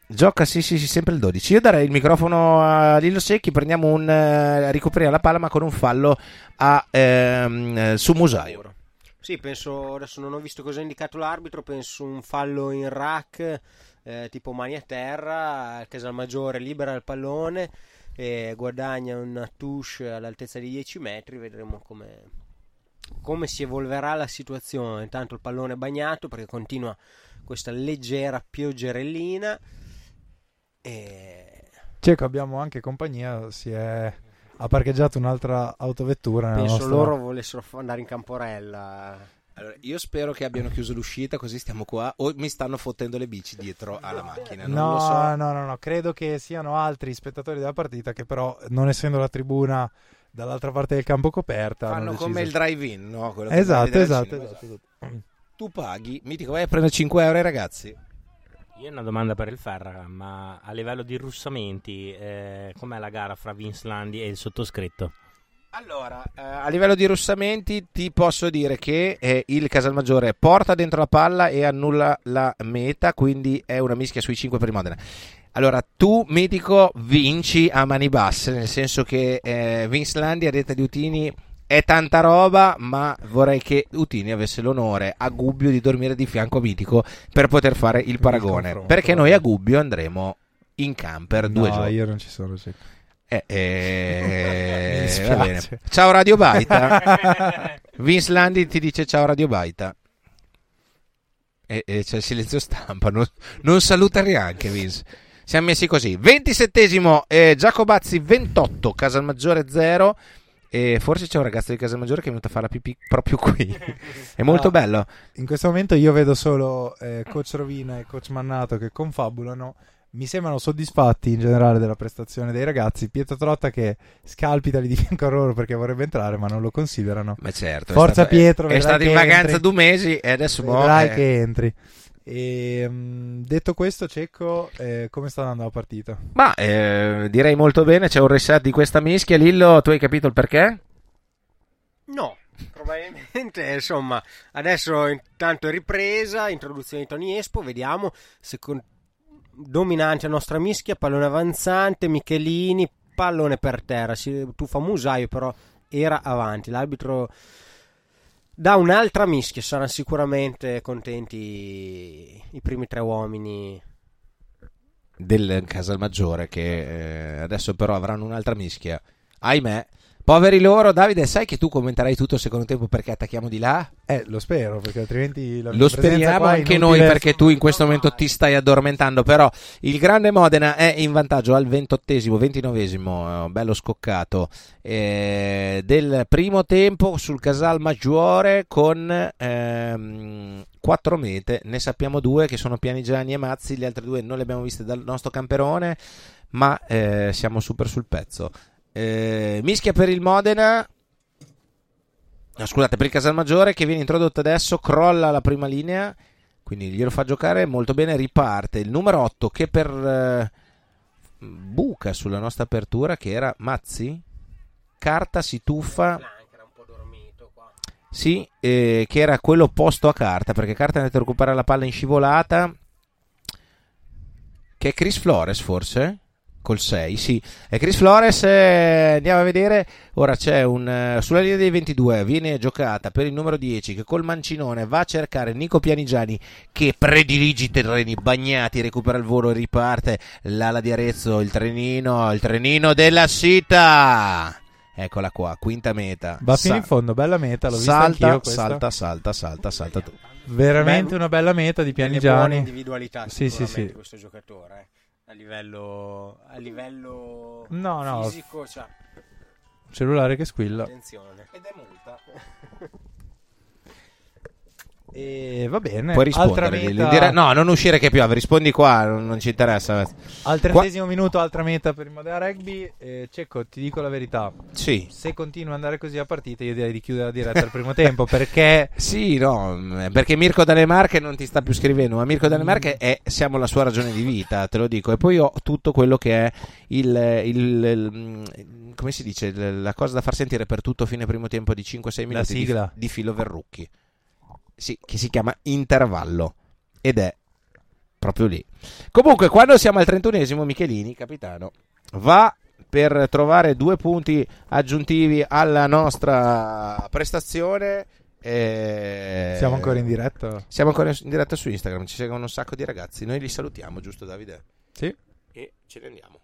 Gioca sì, sì, sì, sempre il 12. Io darei il microfono a Lillo Secchi. Prendiamo un. eh, ricoprire la palla, ma con un fallo a, ehm, eh, su Musaio. Sì, penso, adesso non ho visto cosa ha indicato l'arbitro, penso un fallo in rack, eh, tipo mani a terra, Casalmaggiore libera il pallone e guadagna una touche all'altezza di 10 metri, vedremo come, come si evolverà la situazione. Intanto il pallone è bagnato perché continua questa leggera pioggerellina e Cieco abbiamo anche compagnia, si è ha parcheggiato un'altra autovettura penso nostra- loro volessero andare in Camporella. Allora, io spero che abbiano chiuso l'uscita, così stiamo qua. O mi stanno fottendo le bici dietro alla macchina. Non No, lo so. no, no, no, credo che siano altri spettatori della partita che però, non essendo la tribuna dall'altra parte del campo coperta, Fanno come il drive-in, no? Esatto, esatto, esatto, esatto. Tu paghi, mi dico vai a prendere 5 euro ai ragazzi. Io ho una domanda per il Ferra, ma a livello di russamenti, eh, com'è la gara fra Vince Landi e il sottoscritto? Allora, eh, a livello di russamenti ti posso dire che eh, il Casalmaggiore porta dentro la palla e annulla la meta, quindi è una mischia sui 5 per il Modena. Allora, tu, Mitico, vinci a mani basse, nel senso che eh, Vince Landi, a detta di Utini, è tanta roba, ma vorrei che Utini avesse l'onore a Gubbio di dormire di fianco a Mitico per poter fare il paragone. perché noi a Gubbio andremo in camper due No, giorni. io non ci sono, sì. Eh, eh, <laughs> va bene. Ciao Radio Baita. <laughs> Vince Landi ti dice ciao Radio Baita. E, e c'è il silenzio stampa. Non, non saluta neanche Vince. Siamo messi così. 27esimo eh, Giacobazzi 28, Casalmaggiore 0. E forse c'è un ragazzo di Casalmaggiore che è venuto a fare la pipì proprio qui. È molto Ah, bello. In questo momento io vedo solo eh, coach Rovina e coach Mannato che confabulano. Mi sembrano soddisfatti in generale della prestazione dei ragazzi. Pietro Trotta che scalpita lì di fianco a loro perché vorrebbe entrare, ma non lo considerano. Ma certo. è Forza stato- Pietro, È, è stato in vacanza entri. due mesi e adesso mo, Vedrai eh, che entri. E, mm, detto questo, Cecco, eh, come sta andando la partita? Ma eh, direi molto bene. C'è un reset di questa mischia. Lillo, tu hai capito il perché? No, probabilmente <laughs> insomma adesso intanto è ripresa, introduzione di Tony Espo, vediamo se con... dominante la nostra mischia, pallone avanzante, Michelini, pallone per terra, si tuffa Musaio però era avanti, l'arbitro dà un'altra mischia, saranno sicuramente contenti i primi tre uomini. del Casalmaggiore che eh, adesso però avranno un'altra mischia. Ahimè, poveri loro. Davide, sai che tu commenterai tutto il secondo tempo perché attacchiamo di là? Eh, lo spero, perché altrimenti la Lo speriamo anche noi perché tu in questo momento ti stai addormentando. Però il grande Modena è in vantaggio al 28esimo, 29esimo, eh, bello scoccato eh, del primo tempo sul Casal Maggiore con ehm, quattro mete. Ne sappiamo due che sono Pianigiani e Mazzi, le altre due non le abbiamo viste dal nostro camperone, ma eh, siamo super sul pezzo. Eh, mischia per il Modena. No, scusate, per il Casalmaggiore che viene introdotto adesso, crolla la prima linea, quindi glielo fa giocare molto bene, riparte il numero 8 che per eh, buca sulla nostra apertura che era Mazzi, carta si tuffa. Sì, eh, che era quello opposto a carta, perché carta è andata a recuperare la palla in scivolata. Che è Chris Flores forse? Col 6, sì. È Chris Flores, eh, andiamo a vedere. Ora c'è un... eh, sulla linea dei 22 viene giocata per il numero 10 che col mancinone va a cercare Nico Pianigiani che predilige i terreni bagnati, recupera il volo e riparte. L'ala di Arezzo, il trenino, il trenino della Sita. Eccola qua, quinta meta. Va fino Sa- in fondo, bella meta, l'ho vista salta, anch'io questa. salta, salta, salta, salta. tu. Veramente Beh, una bella meta di Pianigiani. individualità Sì, sì, sicuramente sì. questo giocatore eh. A livello a livello No, no. fisico cioè, Cellulare che squilla. attenzione ed è multa E va bene. Puoi rispondere. meta, Dire- no, non uscire che piove, rispondi qua, non, non ci interessa. Al Qua- trentesimo minuto, altra meta per il Modena Rugby. Eh, Cecco, ti dico la verità. Sì. Se continua ad andare così a partita, io direi di chiudere la diretta al primo tempo <laughs> perché. Sì, no, mm, perché Mirko Danemarche non ti sta più scrivendo, ma Mirko Danemarche è, siamo la sua ragione di vita, te lo dico. E poi ho tutto quello che è il, il- il- mm, come si dice, la cosa da far sentire per tutto fine primo tempo di 5-6 minuti di- sigla. Di, filo Verrucchi. Sì, che si chiama intervallo ed è proprio lì. Comunque, quando siamo al 31esimo, Michelini, capitano, va per trovare due punti aggiuntivi alla nostra prestazione. eh, Siamo ancora in diretta? Siamo ancora in diretta su Instagram. Ci seguono un sacco di ragazzi. Noi li salutiamo, giusto, Davide? Sì. E ce ne andiamo.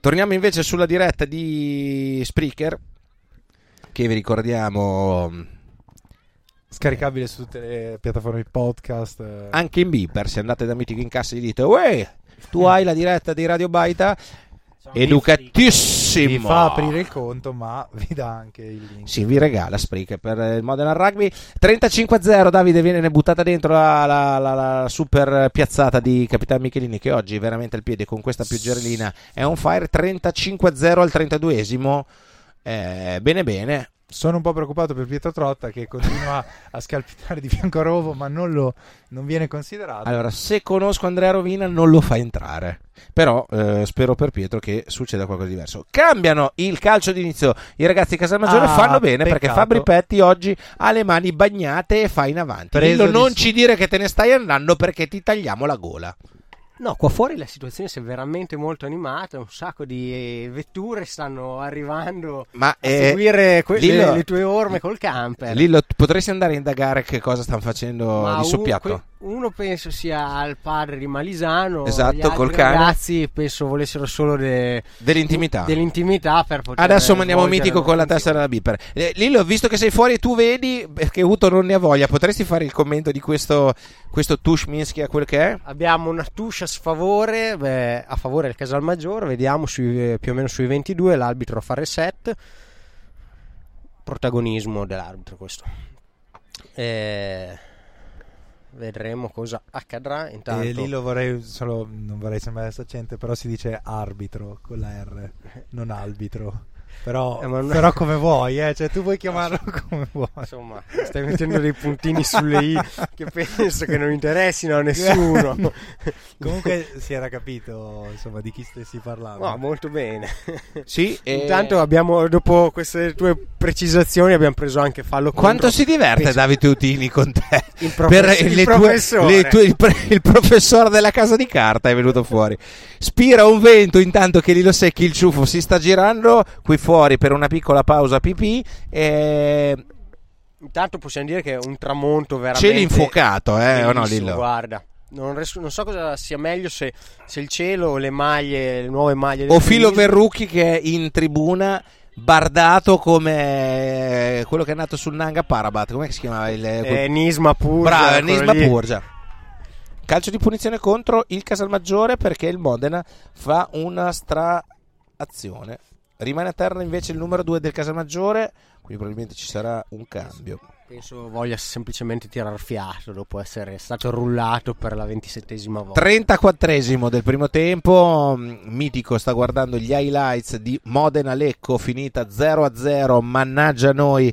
Torniamo invece sulla diretta di Spreaker, che vi ricordiamo Scaricabile su tutte le piattaforme di podcast. eh. anche in beeper. Se andate da Mitico in cassa e gli dite, Uè, tu hai la diretta di Radio Baita, educatissimo. Vi fa aprire il conto, ma vi dà anche il link. Sì, vi regala Spreaker per il Modena Rugby 35-0 Davide viene buttata dentro la, la- la- la super piazzata di Capitano Michelini che oggi veramente al piede con questa pioggerellina è on fire 35-0 al 32esimo Eh, bene bene Sono un po' preoccupato per Pietro Trotta che continua a scalpitare di fianco a Rovo, ma non, lo, non viene considerato. allora se conosco Andrea Rovina non lo fa entrare. Però eh, spero per Pietro che succeda qualcosa di diverso. Cambiano il calcio d'inizio. I ragazzi di Casalmaggiore Ah, fanno bene perché peccato. Fabri Petti oggi ha le mani bagnate e fa in avanti. Dillo, di- non ci dire che te ne stai andando perché ti tagliamo la gola No, qua fuori la situazione si è veramente molto animata, un sacco di eh, vetture stanno arrivando Ma, a eh, seguire que- Lillo- le, le tue orme col camper. Lillo, potresti andare a indagare che cosa stanno facendo Ma di un- soppiatto? que- uno penso sia il padre di Malisano, Esatto, col cane. ragazzi penso volessero solo de- Dell'intimità. dell'intimità per poter Adesso mandiamo Mitico con la tessera della Biper. Eh, Lillo, visto che sei fuori tu vedi che Uto non ne ha voglia, potresti fare il commento di questo, questo Tush Minsky a quel che è? Abbiamo una touche a sfavore, beh, a favore del Casalmaggiore, vediamo sui- eh, più o meno sui 22 l'arbitro fa reset. Protagonismo dell'arbitro questo. Eh, vedremo cosa accadrà intanto. E lì lo vorrei solo, non vorrei sembrare saccente, però si dice arbitro con la R, non <laughs> arbitro. Però, Eh, non- però come vuoi, eh? cioè tu puoi chiamarlo come vuoi. Insomma, stai mettendo dei puntini sulle i che penso che non interessino a nessuno. <laughs> Comunque si era capito insomma di chi stessi parlando. No, molto bene. Sì, e- Intanto abbiamo, dopo queste tue precisazioni, abbiamo preso anche fallo contro. Quanto si diverte Penso- Davide Utini con te? Il profes- il le tue- professore. le tue- il, pre- il professore della casa di carta è venuto fuori. Spira un vento intanto che Lilo Secchi il ciuffo si sta girando qui fuori per una piccola pausa pipì. E... Intanto possiamo dire che è un tramonto veramente. Cielo infuocato, eh, o no, Lillo? Guarda. Non, res- non so cosa sia meglio se, se il cielo o le maglie, le nuove maglie O Filo. Verrucchi che è in tribuna bardato come quello che è nato sul Nanga Parabat. Come si chiamava il Eh, Nisma Purgia, Bravo, Nisma lì. Purgia. Calcio di punizione contro il Casalmaggiore perché il Modena fa una straazione. Rimane a terra invece il numero 2 del Casalmaggiore, quindi probabilmente ci sarà un cambio. Penso voglia semplicemente tirar fiato dopo essere stato rullato per la ventisettesima volta. 34esimo del primo tempo, mm, Mitico sta guardando gli highlights di Modena Lecco finita 0-0, mannaggia noi,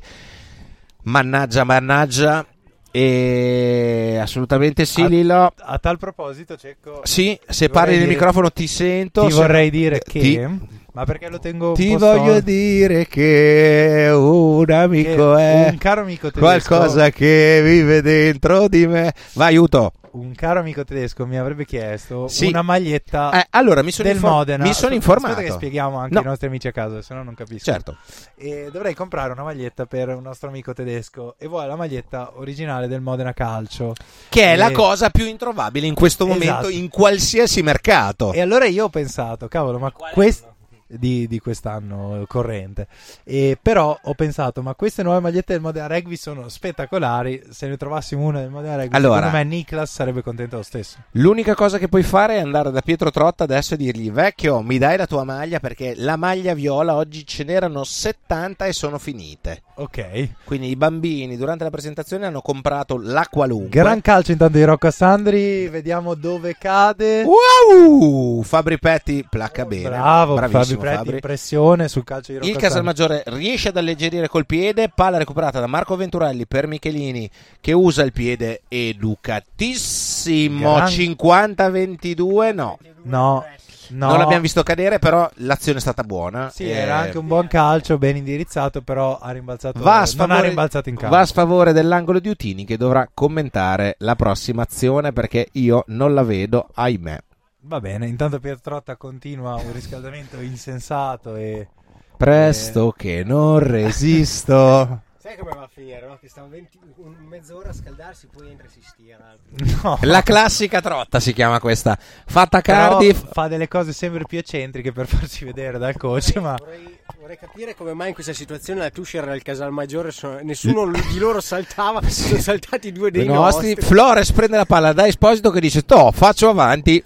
mannaggia mannaggia e assolutamente sì A- Lillo. A tal proposito, Cecco, Sì, se parli nel dire- microfono ti sento. Ti se- vorrei dire che Ti- ma perché lo tengo un Ti po' voglio dire che un amico Che è un caro amico tedesco- qualcosa che vive dentro di me. Vai, aiuto. Un caro amico tedesco mi avrebbe chiesto Sì. una maglietta Eh, allora, mi sono del infor- Modena. mi sono Aspetta informato. che spieghiamo anche No. ai nostri amici a casa, se no non capisco. Certo. E dovrei comprare una maglietta per un nostro amico tedesco e vuole la maglietta originale del Modena Calcio. Che è E- la cosa più introvabile in questo momento Esatto. in qualsiasi mercato. E allora io ho pensato, cavolo, ma quest- di, di quest'anno corrente. E però ho pensato, ma queste nuove magliette del Modena Rugby sono spettacolari. Se ne trovassimo una del Modena Rugby, Allora. secondo me Niklas sarebbe contento lo stesso. L'unica cosa che puoi fare è andare da Pietro Trotta adesso e dirgli: Vecchio, mi dai la tua maglia perché la maglia viola oggi ce n'erano 70 e sono finite. Ok. Quindi i bambini durante la presentazione hanno comprato la qualunque. Gran calcio intanto di Rocco Sandri, vediamo dove cade. Wow! Fabri Petti placca bene. Bravo, Fabri Pretti, Fabri. impressione sul calcio di Rocco Il. Casalmaggiore riesce ad alleggerire col piede, palla recuperata da Marco Venturelli per Michelini che usa il piede educatissimo. Gran- 50-22, no. No, no. Non l'abbiamo visto cadere, però l'azione è stata buona. Sì, Eh, era anche un buon calcio, ben indirizzato, però ha rimbalzato, Va a, non ha sfavore, rimbalzato in campo. va a sfavore dell'angolo di Utini che dovrà commentare la prossima azione perché io non la vedo, ahimè. Va bene, intanto Pietro Trotta continua un riscaldamento insensato e... Presto che non resisto. Sai come va a finire? No? Che stanno 20 un- mezz'ora a scaldarsi, poi entra e si stira. No. <laughs> La classica trotta si chiama questa. Fatta a Però Cardiff. fa delle cose sempre più eccentriche per farsi vedere dal coach, ma... Vorrei, vorrei capire come mai in questa situazione la Tuscia era il Casalmaggiore, sono- nessuno di loro saltava, <laughs> sono saltati due dei I nostri. nostri. Flores prende la palla da Esposito che dice: Toh, faccio avanti.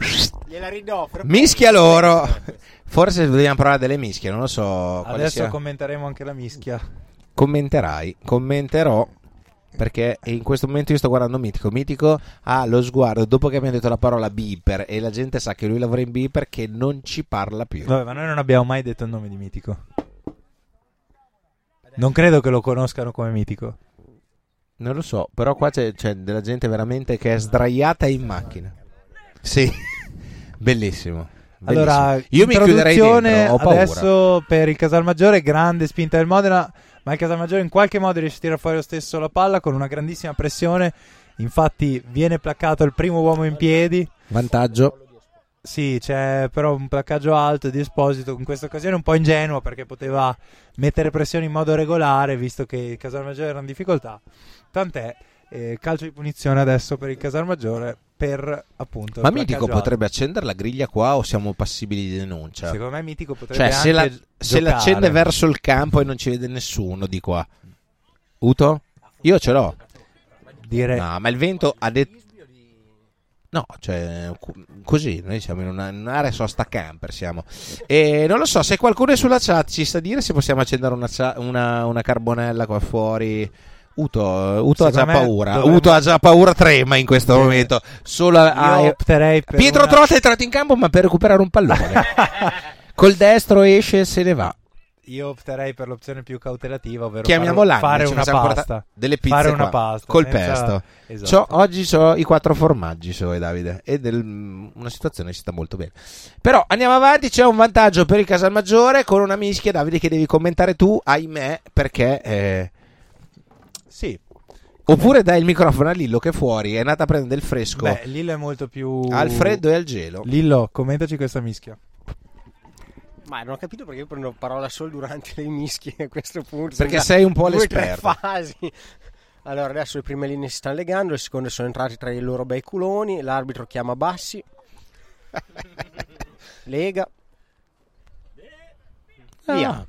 Gliela ridò. Mischia loro. Forse dobbiamo provare delle mischie, non lo so. Adesso sia. commenteremo anche la mischia. Commenterai, commenterò. Perché in questo momento io sto guardando Mitico. Mitico ha lo sguardo dopo che abbiamo detto la parola beeper e la gente sa che lui lavora in beeper che non ci parla più. Vabbè, ma noi non abbiamo mai detto il nome di Mitico. Non credo che lo conoscano come Mitico. Non lo so, però qua c'è, c'è della gente veramente che è sdraiata in macchina. Sì, <laughs> bellissimo. Allora, bellissimo. io mi chiuderei dentro, adesso per il Casalmaggiore, grande spinta del Modena, ma il Casalmaggiore in qualche modo riesce a tirare fuori lo stesso la palla con una grandissima pressione. Infatti viene placcato il primo uomo in piedi. Vantaggio. Sì, c'è però un placcaggio alto di Esposito, in questa occasione un po' ingenuo perché poteva mettere pressione in modo regolare visto che il Casalmaggiore era in difficoltà. Tant'è, eh, calcio di punizione adesso per il Casalmaggiore per appunto... Ma Mitico potrebbe accendere la griglia qua o siamo passibili di denuncia? Secondo me Mitico potrebbe Cioè, se, la, se l'accende verso il campo e non ci vede nessuno di qua. Uto? Io ce l'ho. Dire... No, ma il vento ha detto... No, cioè, così, noi siamo in una- in un'area sosta camper, siamo. E non lo so, se qualcuno è sulla chat ci sa dire se possiamo accendere una, una- una carbonella qua fuori. Uto, Uto ha già paura. dovremmo- Uto ha già paura, trema in questo momento. Solo a- Io opterei per Pietro una- Trotta è entrato in campo, ma per recuperare un pallone. <laughs> Col destro esce e se ne va. Io opterei per l'opzione più cautelativa, ovvero Chiamiamo fare, una pasta. delle pizze fare una pasta col senza- pesto. Esatto. C'ho- oggi ho i quattro formaggi, so, eh, Davide, ed è il- una situazione che ci sta molto bene. Però andiamo avanti, c'è un vantaggio per il Casalmaggiore con una mischia, Davide, che devi commentare tu, ahimè, perché... eh, Sì. Oppure dai il microfono a Lillo che è fuori, è andata a prendere del fresco. Beh, Lillo è molto più Al freddo e al gelo. Lillo, commentaci questa mischia. Ma non ho capito perché io prendo parola solo durante le mischie a questo punto. Perché sei un po' due, tre l'esperto. fasi. Allora, adesso le prime linee si stanno legando, le seconde sono entrate tra i loro bei culoni. L'arbitro chiama Bassi. <laughs> Lega. Via. Ah.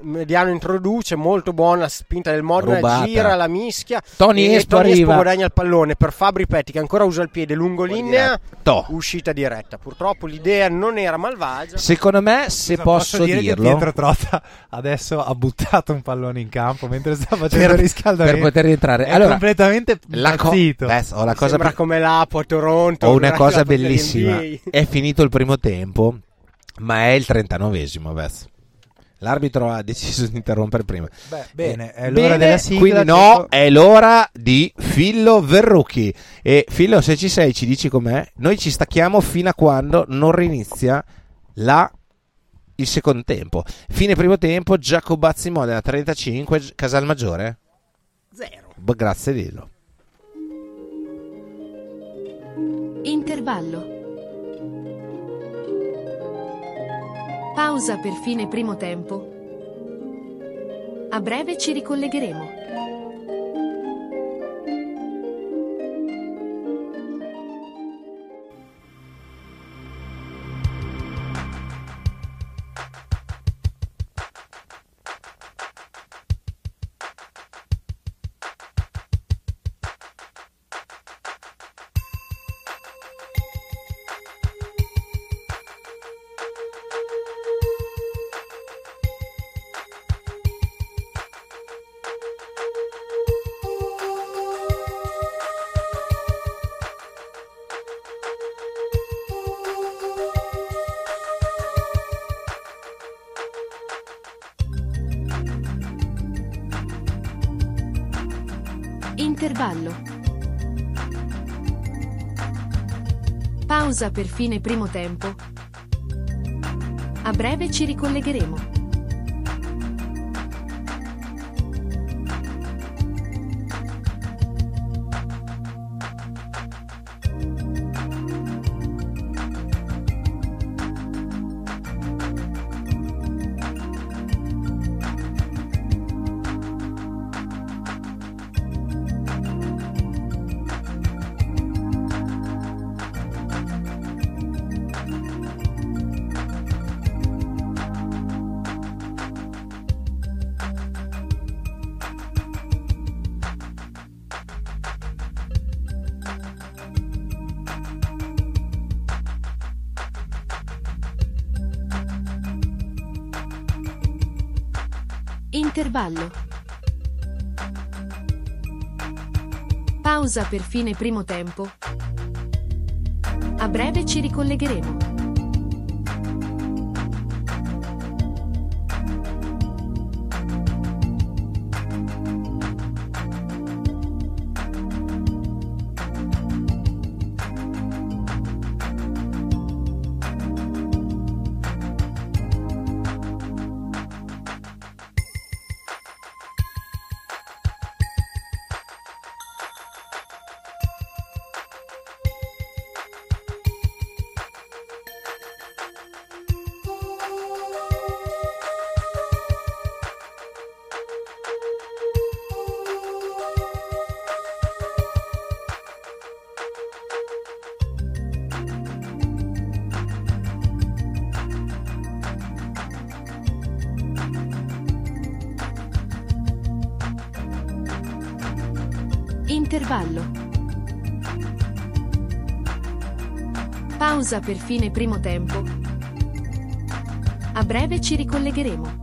Mediano introduce, molto buona spinta del Modena, Rubata. gira la mischia. Tony e Espo Tony arriva. guadagna il pallone per Fabri Petti che ancora usa il piede lungo linea. diretto. Uscita diretta. Purtroppo l'idea non era malvagia. Secondo me, se Scusa, posso, dire dirlo... Pietro Trotta adesso ha buttato un pallone in campo mentre sta facendo per, il riscaldamento. per poter rientrare. È allora, completamente la co- ho la cosa Sembra più- come l'Apo a Toronto. Ho una cosa bellissima. È finito il primo tempo, ma è il 39esimo. Beth. L'arbitro ha deciso di interrompere prima. Beh, bene, è l'ora Bene, della sigla. Quindi no, cerco- è l'ora di Fillo Verrucchi. E Fillo, se ci sei, ci dici com'è. Noi ci stacchiamo fino a quando non rinizia la- il secondo tempo. Fine primo tempo, Giacobazzi Modena 35, Casalmaggiore? Zero. Grazie Lillo. Intervallo. Pausa per fine primo tempo. A breve ci ricollegheremo. Pausa per fine primo tempo. A breve ci ricollegheremo. Intervallo. Pausa per fine primo tempo. A breve ci ricollegheremo. Pausa per fine primo tempo. A breve ci ricollegheremo.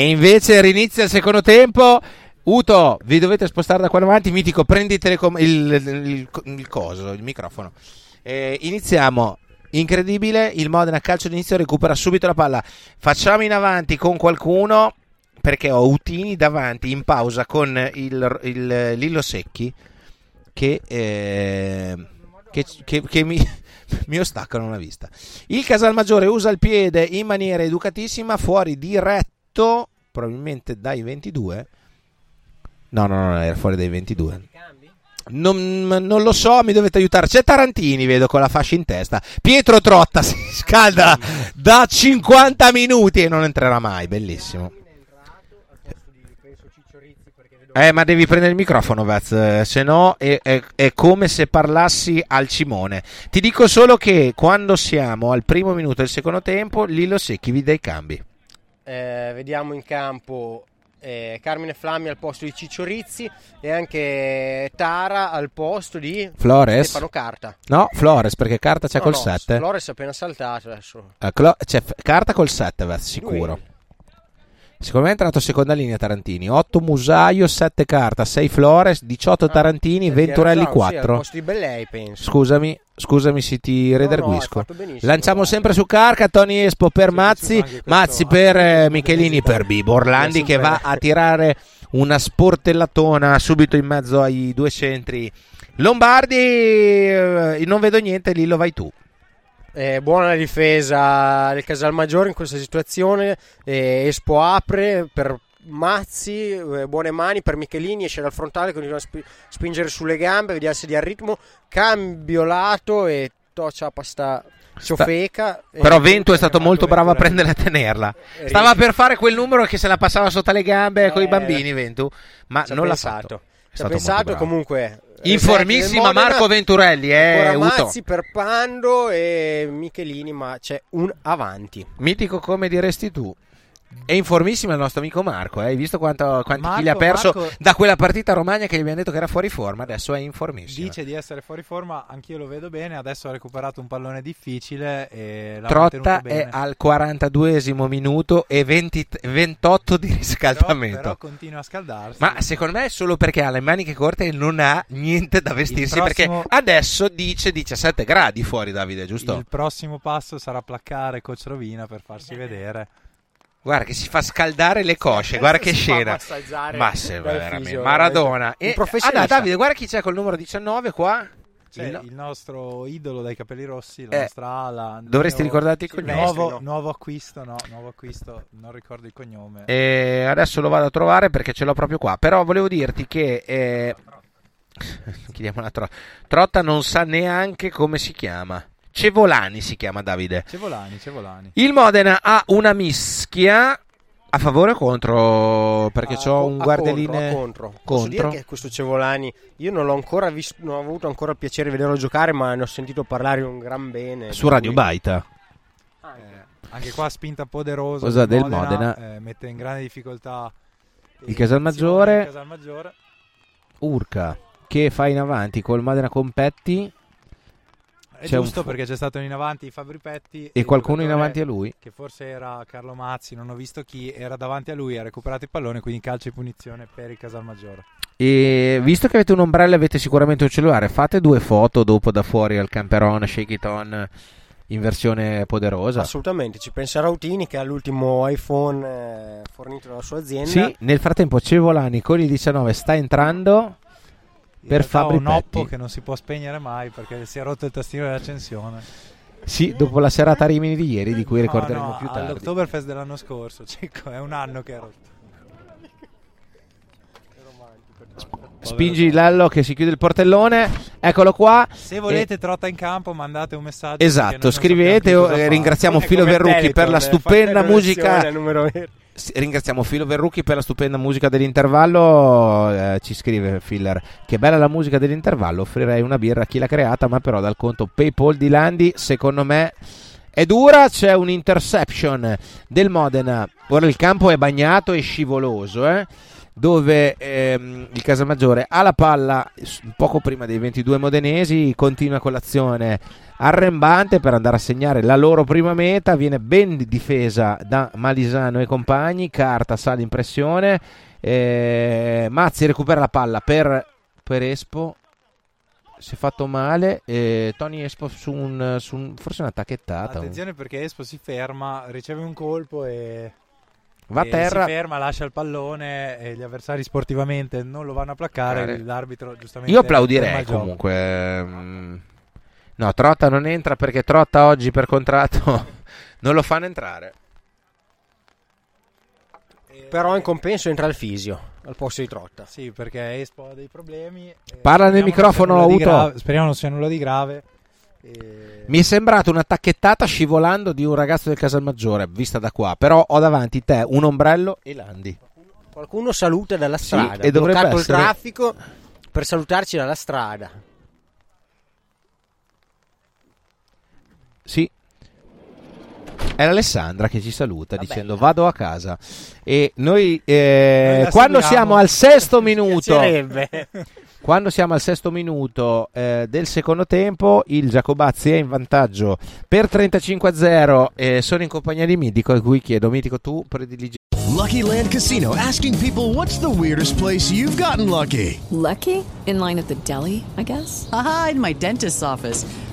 E invece rinizia il secondo tempo. Uto, vi dovete spostare da qua in avanti. Mitico, prendi telecom- il, il, il coso, il microfono. Eh, iniziamo. Incredibile, il Modena calcio d'inizio recupera subito la palla. Facciamo in avanti con qualcuno perché ho Utini davanti in pausa con il, il Lillo Secchi che, eh, che, che, che mi, <laughs> mi ostacolano la vista. Il Casalmaggiore usa il piede in maniera educatissima, fuori diretto, probabilmente dai 22. No, no, no, era fuori dai 22. Non, non, lo so, mi dovete aiutare. C'è Tarantini, vedo con la fascia in testa. Pietro Trotta <laughs> si scalda da 50 minuti e non entrerà mai. Bellissimo. Eh, ma devi prendere il microfono, Vaz, se no è, è, è, come se parlassi al cimone. Ti dico solo che quando siamo al primo minuto del secondo tempo, Lillo Secchi vi dà i cambi. Eh, vediamo in campo eh, Carmine Flammi al posto di Ciccio Rizzi e anche Tara al posto di Flores. Stefano Carta. No, Flores perché Carta c'è no, col no, 7. Flores è appena saltato adesso. Uh, Clo- c'è Carta col 7, Vaz, sicuro. Lui. Secondo me è entrato seconda linea Tarantini. 8 Musaio, 7 Carta, 6 Flores, 18 Tarantini, Ah, Venturelli Sì, al 4. posto di Bellei. Scusami, scusami se ti redarguisco. fatto benissimo, Lanciamo sempre su Carca, Tony Espo per Mazzi, Mazzi per eh, Michelini per Bibo, Orlandi che va a tirare una sportellatona subito in mezzo ai due centri. Lombardi, eh, non vedo niente, lì lo vai tu. Eh, buona la difesa del Casalmaggiore in questa situazione. Eh, Espo apre per Mazzi, eh, buone mani per Michelini, esce dal frontale, continua a spi- spingere sulle gambe, vediamo se dia il ritmo. Cambio lato e Tociapa sta ciofeca. E- Però Ventu è stato molto bravo a prenderla e a tenerla. Stava per fare quel numero che se la passava sotto le gambe con i Eh, bambini, Ventu, ma non l'ha pensato. fatto. Ci ha pensato comunque. Informissima del Modena, Marco Venturelli, eh, Uto. per Pando e Michelini, ma c'è un avanti. Mitico come diresti tu. È informissimo il nostro amico Marco, eh? hai visto quanto, quanti Marco- chili ha perso Marco- da quella partita a Romagna che gli abbiamo detto che era fuori forma, adesso è informissimo. Dice di essere fuori forma, anch'io lo vedo bene. Adesso ha recuperato un pallone difficile e l'ha Trotta è al 42esimo minuto e 20 28 di riscaldamento. Però continua a scaldarsi. Ma secondo me è solo perché ha le maniche corte e non ha niente da vestirsi. Prossimo- Perché adesso dice 17 gradi fuori, Davide, giusto? Il prossimo passo sarà placcare Coach Rovina per farsi vedere. Guarda che si fa scaldare le cosce, guarda che scena. Ma se veramente Maradona. E, ah, no, Davide, guarda chi c'è col numero 19 qua. C'è Il- il nostro idolo dai capelli rossi, la Eh, nostra ala. dovresti ricordarti il cognome. Nuovo, No. nuovo acquisto, no, nuovo acquisto, non ricordo il cognome. E adesso lo vado a trovare perché ce l'ho proprio qua. Però volevo dirti che. eh, Chiediamo la <laughs> tro- Trotta non sa neanche come si chiama. Cevolani si chiama Davide. Cevolani, Cevolani. Il Modena ha una mischia a favore o contro? Perché A c'ho co- un a guardeline contro, a contro. Posso dire contro. che questo Cevolani io non l'ho ancora visto, non ho avuto ancora il piacere di vederlo giocare, ma ne ho sentito parlare un gran bene. Su Radio Baita. Anche qua spinta poderosa Cosa del Modena, Modena. eh, mette in grande difficoltà Il Casalmaggiore. il Casalmaggiore. Urca che fa in avanti col Modena Competti. È C'è un giusto fu- perché c'è stato in avanti Fabri Petti E qualcuno in avanti a lui? Che forse era Carlo Mazzi, non ho visto chi, era davanti a lui, ha recuperato il pallone, quindi calcio di punizione per il Casalmaggiore. E visto che avete un ombrello e avete sicuramente un cellulare, fate due foto dopo da fuori al camperon Shake It On in versione poderosa. Assolutamente, ci pensa Rautini che ha l'ultimo iPhone eh, fornito dalla sua azienda. Sì, nel frattempo Cevolani con il 19 sta entrando per Fabri un Oppo che non si può spegnere mai perché si è rotto il tastino dell'accensione. Sì, dopo la serata Rimini di ieri, di cui No, ricorderemo no, più tardi. All'Oktoberfest dell'anno scorso, Cicco, è un anno che è rotto. Spingi Lello che si chiude il portellone. Eccolo qua. Se volete trotta in campo mandate un messaggio. Esatto, scrivete. eh. Ringraziamo Filo Verrucchi per la eh, stupenda musica. Ringraziamo Filo Verrucchi per la stupenda musica dell'intervallo. Eh, ci scrive Filler: Che bella la musica dell'intervallo. Offrirei una birra a chi l'ha creata, ma però dal conto PayPal di Landi, secondo me. È dura, c'è un interception del Modena. Ora il campo è bagnato e scivoloso, eh, dove ehm, il Casamaggiore ha la palla poco prima dei 22 modenesi, continua con l'azione arrembante per andare a segnare la loro prima meta, viene ben difesa da Malisano e compagni, Carta sale in pressione, eh, Mazzi recupera la palla per, per Espo, si è fatto male, eh, Tony Espo su un, su un- forse una tacchettata. un- Attenzione perché Espo si ferma, riceve un colpo e Va a terra. si ferma, lascia il pallone e gli avversari sportivamente non lo vanno a placcare. Eh, L'arbitro giustamente Io applaudirei gioco. comunque. ehm, No, Trotta non entra perché Trotta oggi per contratto <laughs> non lo fanno entrare. Però in compenso entra il fisio al posto di Trotta. Sì, perché Espo ha dei problemi. e Parla nel microfono, Uto. Speriamo non sia nulla di grave. E- Mi è sembrata una tacchettata scivolando di un ragazzo del Casalmaggiore, vista da qua. Però ho davanti te un ombrello e Landi. Qualcuno saluta dalla Sì, strada. e ha dovrebbe essere- il traffico per salutarci dalla strada. Sì. È l'Alessandra che ci saluta dicendo vado a casa. E noi, eh, Noi quando siamo al sesto <laughs> minuto. Quando siamo al sesto minuto eh, del secondo tempo, il Giacobazzi è in vantaggio per 35 a 0. E sono in compagnia di Mitico, a cui chiedo, Mitico, tu prediligi. Lucky Land Casino asking people what's the weirdest place you've gotten lucky? Lucky? In line at the deli, I guess? Aha, in my dentist's office.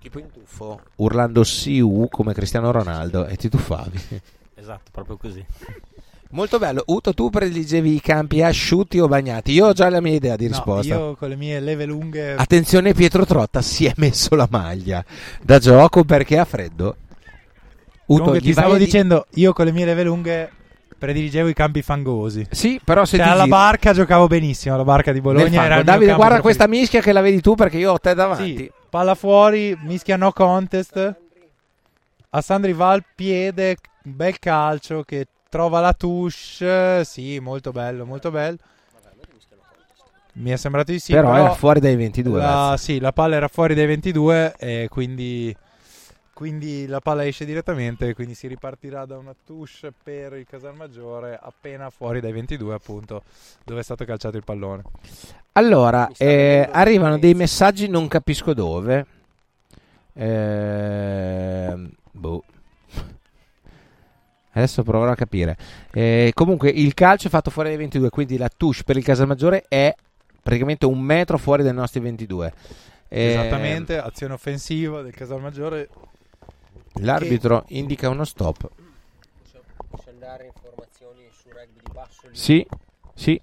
Tipo in tuffo. Urlando Siu come Cristiano Ronaldo e ti tuffavi. Esatto, proprio così. <laughs> Molto bello. Uto, tu predilegevi i campi asciutti o bagnati? Io ho già la mia idea di No, risposta. io con le mie leve lunghe Attenzione, Pietro Trotta si è messo la maglia da gioco perché ha freddo. Uto, Comunque ti stavo di- dicendo, io con le mie leve lunghe prediligevo i campi fangosi. Sì, però se Cioè, ti alla giri- barca giocavo benissimo, alla barca di Bologna era Davide, guarda preferito. questa mischia che la vedi tu perché io ho te davanti. Sì, palla fuori, mischia no contest. A Sandri va al piede, bel calcio che trova la touche. Sì, molto bello, molto bello. Mi è sembrato di sì. Però era fuori dai 22, La, sì, la palla era fuori dai 22 e quindi, quindi la palla esce direttamente. Quindi si ripartirà da una touche per il Casalmaggiore appena fuori dai 22, appunto, dove è stato calciato il pallone. Allora, eh, arrivano dei messaggi, non capisco dove. Ehm, boh. <laughs> Adesso proverò a capire. Eh, comunque, il calcio è fatto fuori dai 22, quindi la touche per il Casalmaggiore è praticamente un metro fuori dai nostri 22. Eh, Esattamente, azione offensiva del Casalmaggiore. L'arbitro indica uno stop. Possiamo dare informazioni su rugby di basso livello? Sì, sì.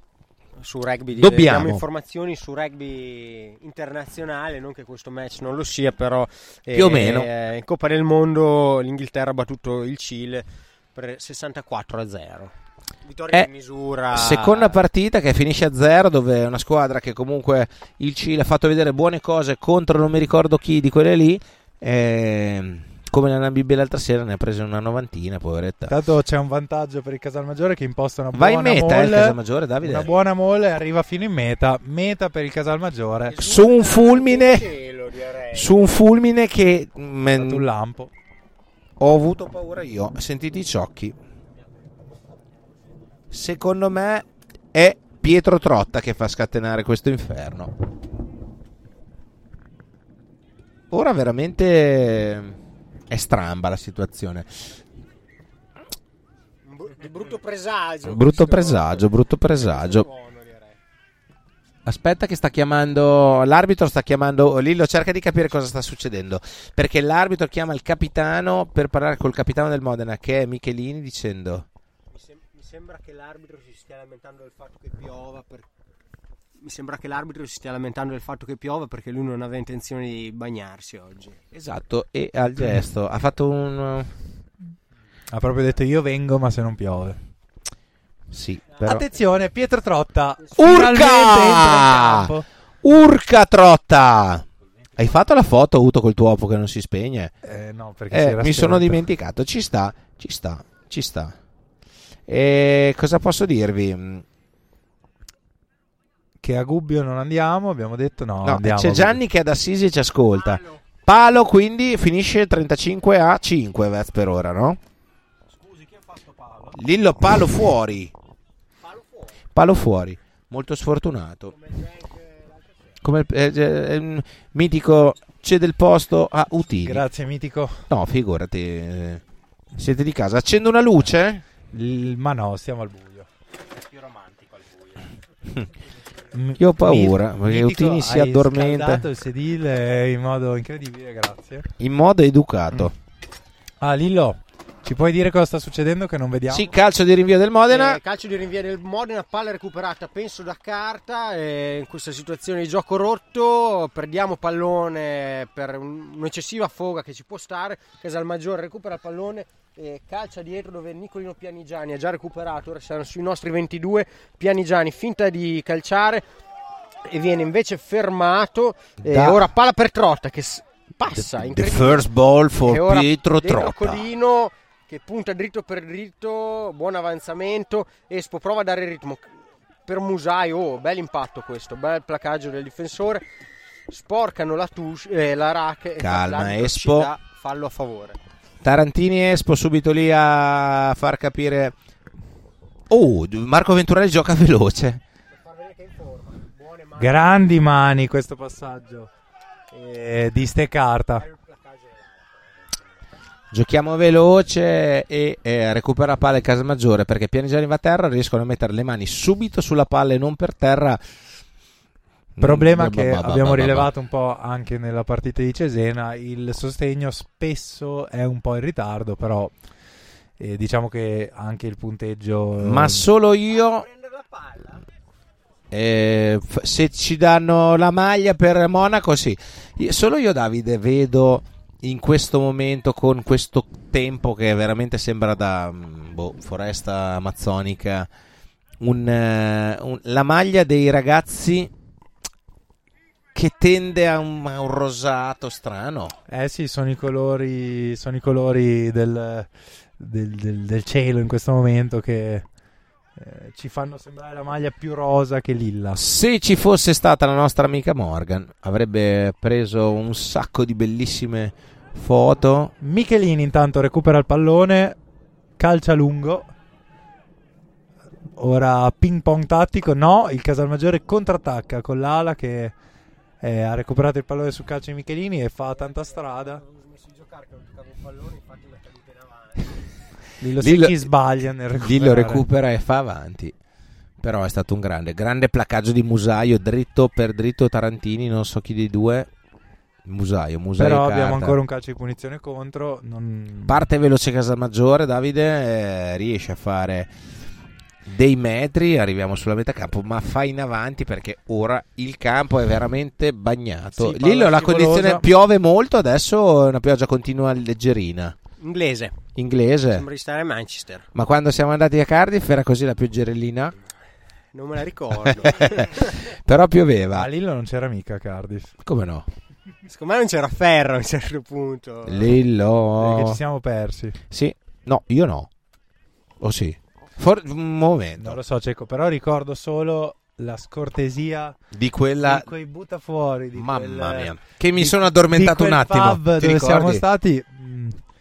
Su rugby di, Dobbiamo. diamo informazioni su rugby internazionale, non che questo match non lo sia, però Più o meno. eh, in Coppa del Mondo l'Inghilterra ha battuto il Cile per 64 a 0. Vittoria È di misura. seconda partita che finisce a zero dove è una squadra che comunque il Cile ha fatto vedere buone cose contro non mi ricordo chi di quelle lì e, come la Namibia l'altra sera ne ha prese una novantina poveretta. Intanto c'è un vantaggio per il Casalmaggiore che imposta una Va in buona meta, eh, il mole, Casalmaggiore, Davide. Una buona mole arriva fino in meta. Meta per il Casalmaggiore. su un fulmine su un fulmine che mm, un lampo. ho avuto paura io. Sentite i ciocchi. Secondo me è Pietro Trotta che fa scatenare questo inferno. Ora veramente è stramba la situazione Di brutto presagio. brutto presagio brutto presagio Aspetta che sta chiamando l'arbitro sta chiamando Lillo cerca di capire cosa sta succedendo perché l'arbitro chiama il capitano per parlare col capitano del Modena che è Michelini dicendo Mi, sem- mi sembra che l'arbitro si stia lamentando del fatto che piova. per- Mi sembra che l'arbitro si stia lamentando del fatto che piova perché lui non aveva intenzione di bagnarsi oggi. esatto e al gesto ha fatto un ha proprio detto io vengo ma se non piove. Sì però... attenzione Pietro Trotta. Urca. Urca Trotta! Hai fatto la foto avuto col tuo opo che non si spegne? Eh, no, perché Eh, si mi sono dimenticato. Ci sta ci sta ci sta. E cosa posso dirvi che a Gubbio non andiamo abbiamo detto no, No, andiamo c'è Gianni che è ad Assisi e ci ascolta. Palo, quindi finisce 35 a 5 Vez per ora, no? Lillo palo fuori. Palo fuori. Molto sfortunato. Come il eh, eh, un mitico cede il posto a Utini. Grazie mitico. No, figurati. eh, Siete di casa. Accendo una luce? Il- ma no, stiamo al buio. <laughs> Io ho paura, Mi- perché Utini si addormenta. scaldato il sedile in modo incredibile, grazie. In modo educato. Ah, Lillo, ci puoi dire cosa sta succedendo che non vediamo? Sì, calcio di rinvio del Modena. Eh, calcio di rinvio del Modena, palla recuperata penso da carta. e in questa situazione di gioco rotto perdiamo pallone per un- un'eccessiva foga che ci può stare. Casalmaggiore recupera il pallone e calcia dietro dove Nicolino Pianigiani ha già recuperato. Ora siamo sui nostri 22. Pianigiani finta di calciare e viene invece fermato. E ora palla per Trotta che s- passa. The incredibile. first ball for Pietro Trotta. Codino che punta dritto per dritto, buon avanzamento. Espo prova a dare il ritmo per Musai. Oh, bel impatto questo, bel placaggio del difensore. Sporcano la, touche, eh, la rack. e Calma, ci Espo. dà fallo a favore. Tarantini e Espo subito lì a far capire. Oh, Marco Venturelli gioca <laughs> veloce. Grandi mani questo passaggio eh, di ste carta. Giochiamo veloce e eh, recupera palla il Casamaggiore perché Pianigiani va a terra, riescono a mettere le mani subito sulla palla e non per terra. Problema Mm, che ba- ba- ba- abbiamo ba- ba- rilevato un po' anche nella partita di Cesena, il sostegno spesso è un po' in ritardo, però e diciamo che anche il punteggio Ma solo io. Eh, se ci danno la maglia per Monaco, sì. Solo io, Davide, vedo in questo momento con questo tempo che veramente sembra da mm, boh, foresta amazzonica un, eh, un- la maglia dei ragazzi che tende a un, a un rosato strano. Eh sì, sono i colori, sono i colori del, del- del- del cielo in questo momento che eh, ci fanno sembrare la maglia più rosa che lilla. Se ci fosse stata la nostra amica Morgan, avrebbe preso un sacco di bellissime foto. Michelini intanto recupera il pallone, calcia lungo. Ora ping pong tattico, no, il Casalmaggiore contrattacca con l'ala che eh, ha recuperato il pallone sul calcio di Michelini e fa tanta strada. Lillo Secchi sbaglia nel recuperare. Lillo recupera e fa avanti. Però è stato un grande, grande placaggio di Musaio, dritto per dritto Tarantini, non so chi dei due. Musaio, Musaio Però carta. abbiamo ancora un calcio di punizione contro. Non... Parte veloce Casalmaggiore, Davide eh, riesce a fare dei metri, arriviamo sulla metà campo, ma fa in avanti perché ora il campo è veramente bagnato. Sì, Lillo la condizione piove molto, adesso è una pioggia continua leggerina. Inglese. Inglese. Sembra di stare a Manchester. Ma quando siamo andati a Cardiff era così la pioggerellina? Non me la ricordo. <laughs> Però pioveva. A Lillo non c'era mica Cardiff. Come no? Secondo me non c'era ferro a un certo punto. Lillo. Perché ci siamo persi. Sì. No, io no. O sì? For- un momento. Non lo so, Cecco, però ricordo solo la scortesia Di quella... di quei butta fuori. Di Mamma quel- mia. Che mi di- sono addormentato di un attimo. pub Ti dove ricordi? siamo stati.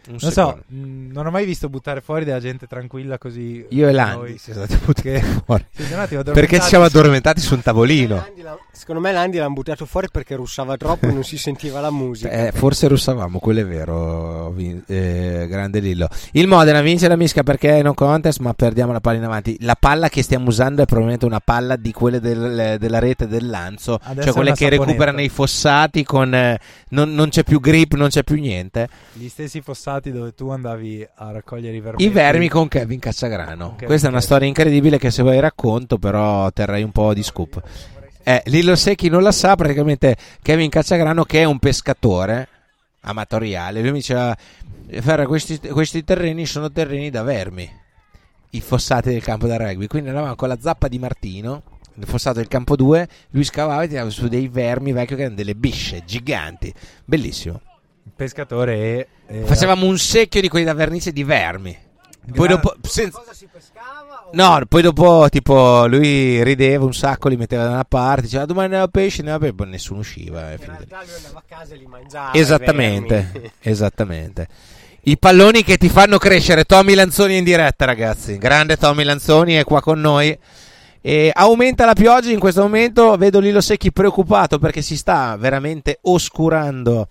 Un non secondo. so, mm, non ho mai visto buttare fuori della gente tranquilla così. Io e Landi siamo stati buttati fuori. Sì, Perché ci siamo addormentati su un tavolino. Secondo me Landi l'hanno buttato fuori perché russava troppo e non si sentiva la musica. Eh, forse russavamo, quello è vero, Vin- eh, grande Lillo. Il Modena vince la Misca perché è no contest, ma perdiamo la palla in avanti. La palla che stiamo usando è probabilmente una palla di quelle del- della rete del Lanzo, Adesso cioè quelle che saponetta. recuperano i fossati con eh, non, non c'è più grip, non c'è più niente. Gli stessi fossati dove tu andavi a raccogliere i vermi. I vermi con Kevin Cazzagrano. Kevin Questa è una storia incredibile che se vuoi racconto, però terrei un po' di scoop. Eh, Lillo Secchi non la sa, praticamente Kevin Cazzagrano che è un pescatore amatoriale, lui mi diceva Ferra, questi, questi terreni sono terreni da vermi, i fossati del campo da rugby, quindi andavamo con la zappa di Martino, il fossato del campo 2, lui scavava e tirava su dei vermi vecchio che erano delle bisce giganti, bellissimo. Pescatore e. e- Facevamo un secchio di quelli da vernice di vermi. Poi dopo, senza- No, poi dopo tipo lui rideva un sacco, li metteva da una parte, diceva domani ne ho pesce, ne ho pesce, poi nessuno usciva. In realtà lui andava a casa e li mangiava. Esattamente, <laughs> esattamente. I palloni che ti fanno crescere, Tommy Lanzoni in diretta ragazzi, grande Tommy Lanzoni è qua con noi. E aumenta la pioggia in questo momento, vedo Lilo Secchi preoccupato perché si sta veramente oscurando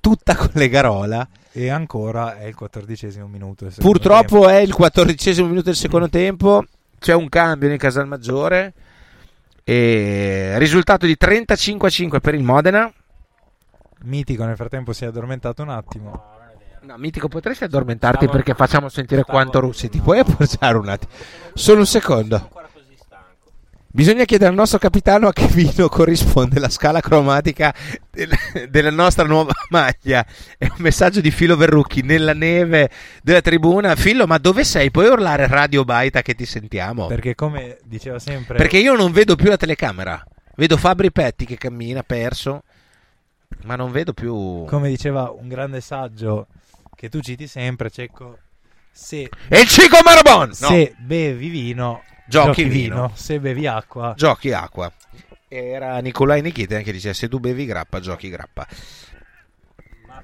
tutta con le garola. E ancora è il quattordicesimo minuto. Purtroppo tempo. è il quattordicesimo minuto del secondo tempo. C'è un cambio nel Casalmaggiore. E risultato di 35 a 5 per il Modena. Mitico nel frattempo si è addormentato un attimo. No, Mitico, potresti addormentarti perché facciamo sentire quanto russi. Ti puoi appoggiare un attimo? Solo un secondo. Bisogna chiedere al nostro capitano a che vino corrisponde la scala cromatica del- della nostra nuova <laughs> maglia. È un messaggio di Filo Verrucchi nella neve della tribuna. Filo, ma dove sei? Puoi urlare Radio Baita che ti sentiamo? Perché come diceva sempre... Perché io non vedo più la telecamera. Vedo Fabri Petti che cammina perso, ma non vedo più. Come diceva un grande saggio che tu citi sempre, Cecco, se, E il Cico Marabon! No. se bevi vino, Giochi giochi vino. se bevi acqua, Giochi acqua. Era Nicolai Nichiten che diceva: Se tu bevi grappa, giochi grappa.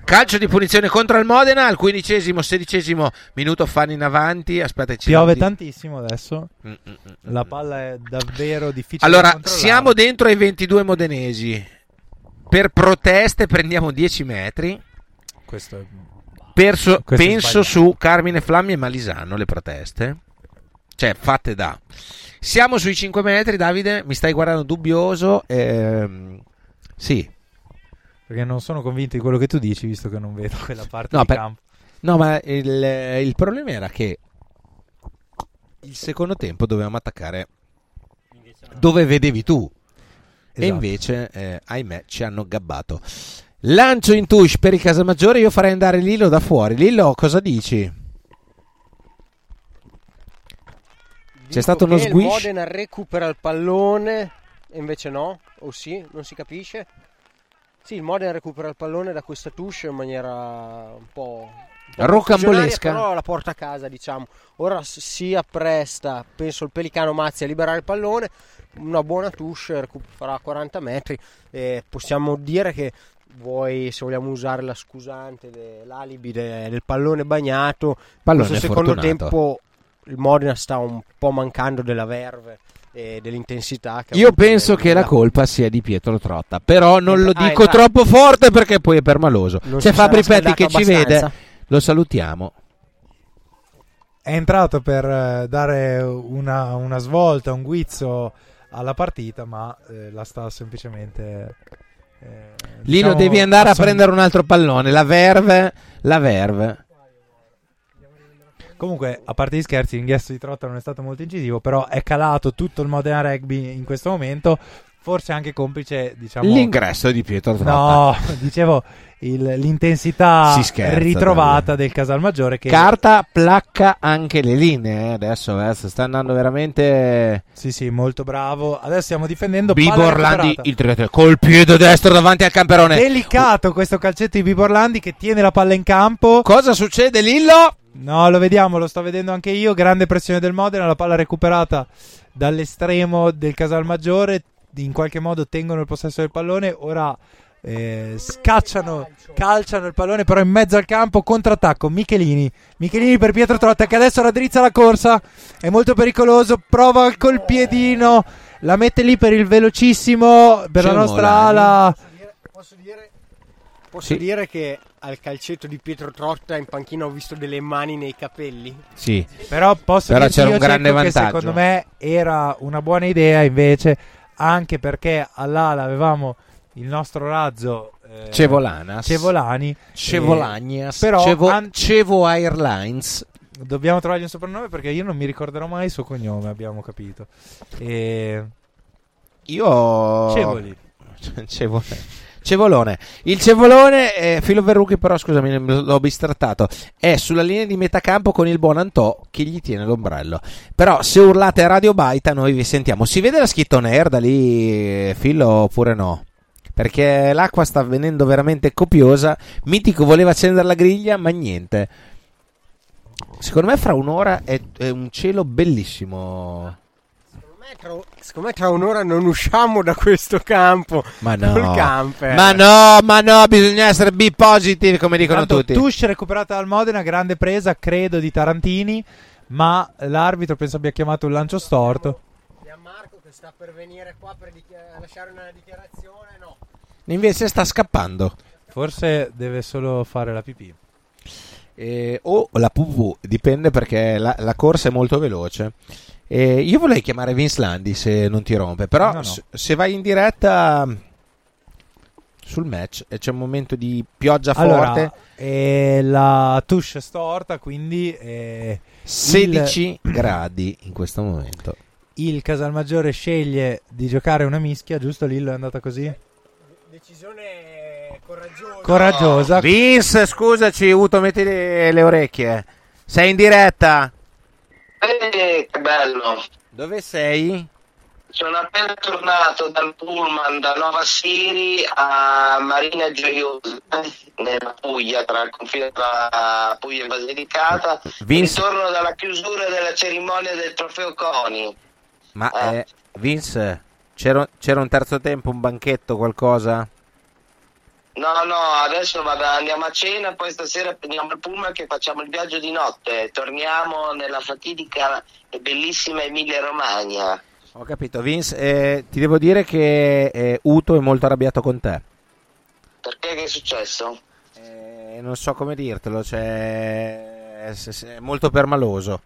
Calcio di punizione contro il Modena al quindicesimo, sedicesimo minuto. Fanno in avanti. Aspetta, ci piove di- tantissimo adesso. Mm, mm, mm, La mm. palla è davvero difficile Allora, da siamo dentro ai 22 modenesi. Per proteste prendiamo 10 metri. Questo è... Perso- Questo penso su Carmine Flammi e Malisano le proteste. Cioè, fatte da. Siamo sui 5 metri, Davide. Mi stai guardando dubbioso. Ehm, sì. Perché non sono convinto di quello che tu dici, visto che non vedo quella parte No, di per- campo. No, ma il, il problema era che il secondo tempo dovevamo attaccare dove vedevi tu. E Esatto. invece, eh, ahimè, ci hanno gabbato. Lancio in touche per il Casamaggiore. Io farei andare Lillo da fuori. Lillo, cosa dici? C'è stato uno Che Il squish. Modena recupera il pallone e invece no, o sì, non si capisce. Sì, il Modena recupera il pallone da questa touche in maniera un po', Rocambolesca. però la porta a casa, diciamo. Ora si appresta, penso il Pelicano Mazzi a liberare il pallone, una buona touche, farà 40 metri e possiamo dire che vuoi, se vogliamo usare la scusante, de- l'alibi de- del pallone bagnato, Pallone questo secondo fortunato. tempo il Modena sta un po' mancando della verve e dell'intensità. Io penso che la colpa sia di Pietro Trotta, però non lo Ah, dico entra- troppo forte perché poi è permaloso. Non C'è Fabri Petti che scaldato ci vede, abbastanza. lo salutiamo. È entrato per eh, dare una, una svolta, un guizzo alla partita, ma eh, la sta semplicemente. eh, Lino, diciamo, devi andare a prendere un altro pallone. La verve, la verve. Comunque, a parte gli scherzi, l'ingresso di Trotta non è stato molto incisivo, però è calato tutto il Modena Rugby in questo momento. Forse anche complice, diciamo. L'ingresso di Pietro Trotta. No, <laughs> dicevo il- l'intensità Si scherza, ritrovata del Casalmaggiore. Che Carta placca anche le linee. eh. Adesso eh, sta andando veramente. Sì, sì, molto bravo. Adesso stiamo difendendo. Bibo Orlandi il 3 col piede destro davanti al camperone. Delicato questo calcetto di Bibo Orlandi che tiene la palla in campo. Cosa succede, Lillo? No, lo vediamo, lo sto vedendo anche io. Grande pressione del Modena, la palla recuperata dall'estremo del Casalmaggiore. In qualche modo tengono il possesso del pallone. Ora eh, scacciano, calciano il pallone, però in mezzo al campo. Contrattacco. Michelini. Michelini per Pietro Trotta che adesso raddrizza la corsa. È molto pericoloso. Prova col piedino. La mette lì per il velocissimo. Per la nostra Cemolani. ala. Posso dire, posso Sì. dire che al calcetto di Pietro Trotta in panchina ho visto delle mani nei capelli. Sì. Però posso Però c'era un grande vantaggio. secondo me era una buona idea invece, anche perché all'ala avevamo il nostro razzo eh, Cevolanas. Cevolani. Cevolagnas. eh, però Cevo, an- Cevo Airlines. dobbiamo trovargli un soprannome perché io non mi ricorderò mai il suo cognome, abbiamo capito. E... Io. Cevoli. <laughs> Cevole. Cevolone. Il Cevolone, eh, Filo Verrucchi, però scusami, l'ho bistrattato. È sulla linea di metà campo con il buon Antò che gli tiene l'ombrello. Però se urlate a Radio Baita, noi vi sentiamo. Si vede la scritta da lì, Filo, oppure no? Perché l'acqua sta venendo veramente copiosa. Mitico voleva accendere la griglia, ma niente. Secondo me fra un'ora è, è un cielo bellissimo. Tra- Secondo me tra un'ora non usciamo da questo campo. Ma no, ma no, ma no, bisogna essere B positive come dicono Tanto tutti. Touche recuperata dal Modena, grande presa, credo, di Tarantini, ma l'arbitro penso abbia chiamato un lancio storto. Gianmarco che sta per venire qua per dichiar- lasciare una dichiarazione, no. Invece sta scappando. Forse deve solo fare la pipì. Eh, o la PV, dipende perché la, la corsa è molto veloce. Eh, io vorrei chiamare Vince Landi se non ti rompe, però No, no. se, vai in diretta sul match e c'è un momento di pioggia Allora, forte, eh, la touche è storta, quindi eh, 16 <clears throat> gradi in questo momento. il, il Casalmaggiore sceglie di giocare una mischia, giusto Lillo è andata così? Decisione coraggiosa. Coraggiosa. Vince, scusaci, Uto, metti le, le orecchie. Sei in diretta? Eh, che bello. Dove sei? Sono appena tornato dal pullman da Nova Siri a Marina Gioiosa, nella Puglia, tra il confine tra Puglia e Basilicata. Vince- Ritorno dalla chiusura della cerimonia del trofeo Coni. Ma eh, Vince, c'era, c'era un terzo tempo, un banchetto, qualcosa? No, no, adesso vado, andiamo a cena, poi stasera prendiamo il pullman che facciamo il viaggio di notte. Torniamo nella fatidica e bellissima Emilia Romagna. Ho capito, Vince, eh, ti devo dire che eh, Uto è molto arrabbiato con te. Perché che è successo? Eh, non so come dirtelo, cioè, è, è molto permaloso.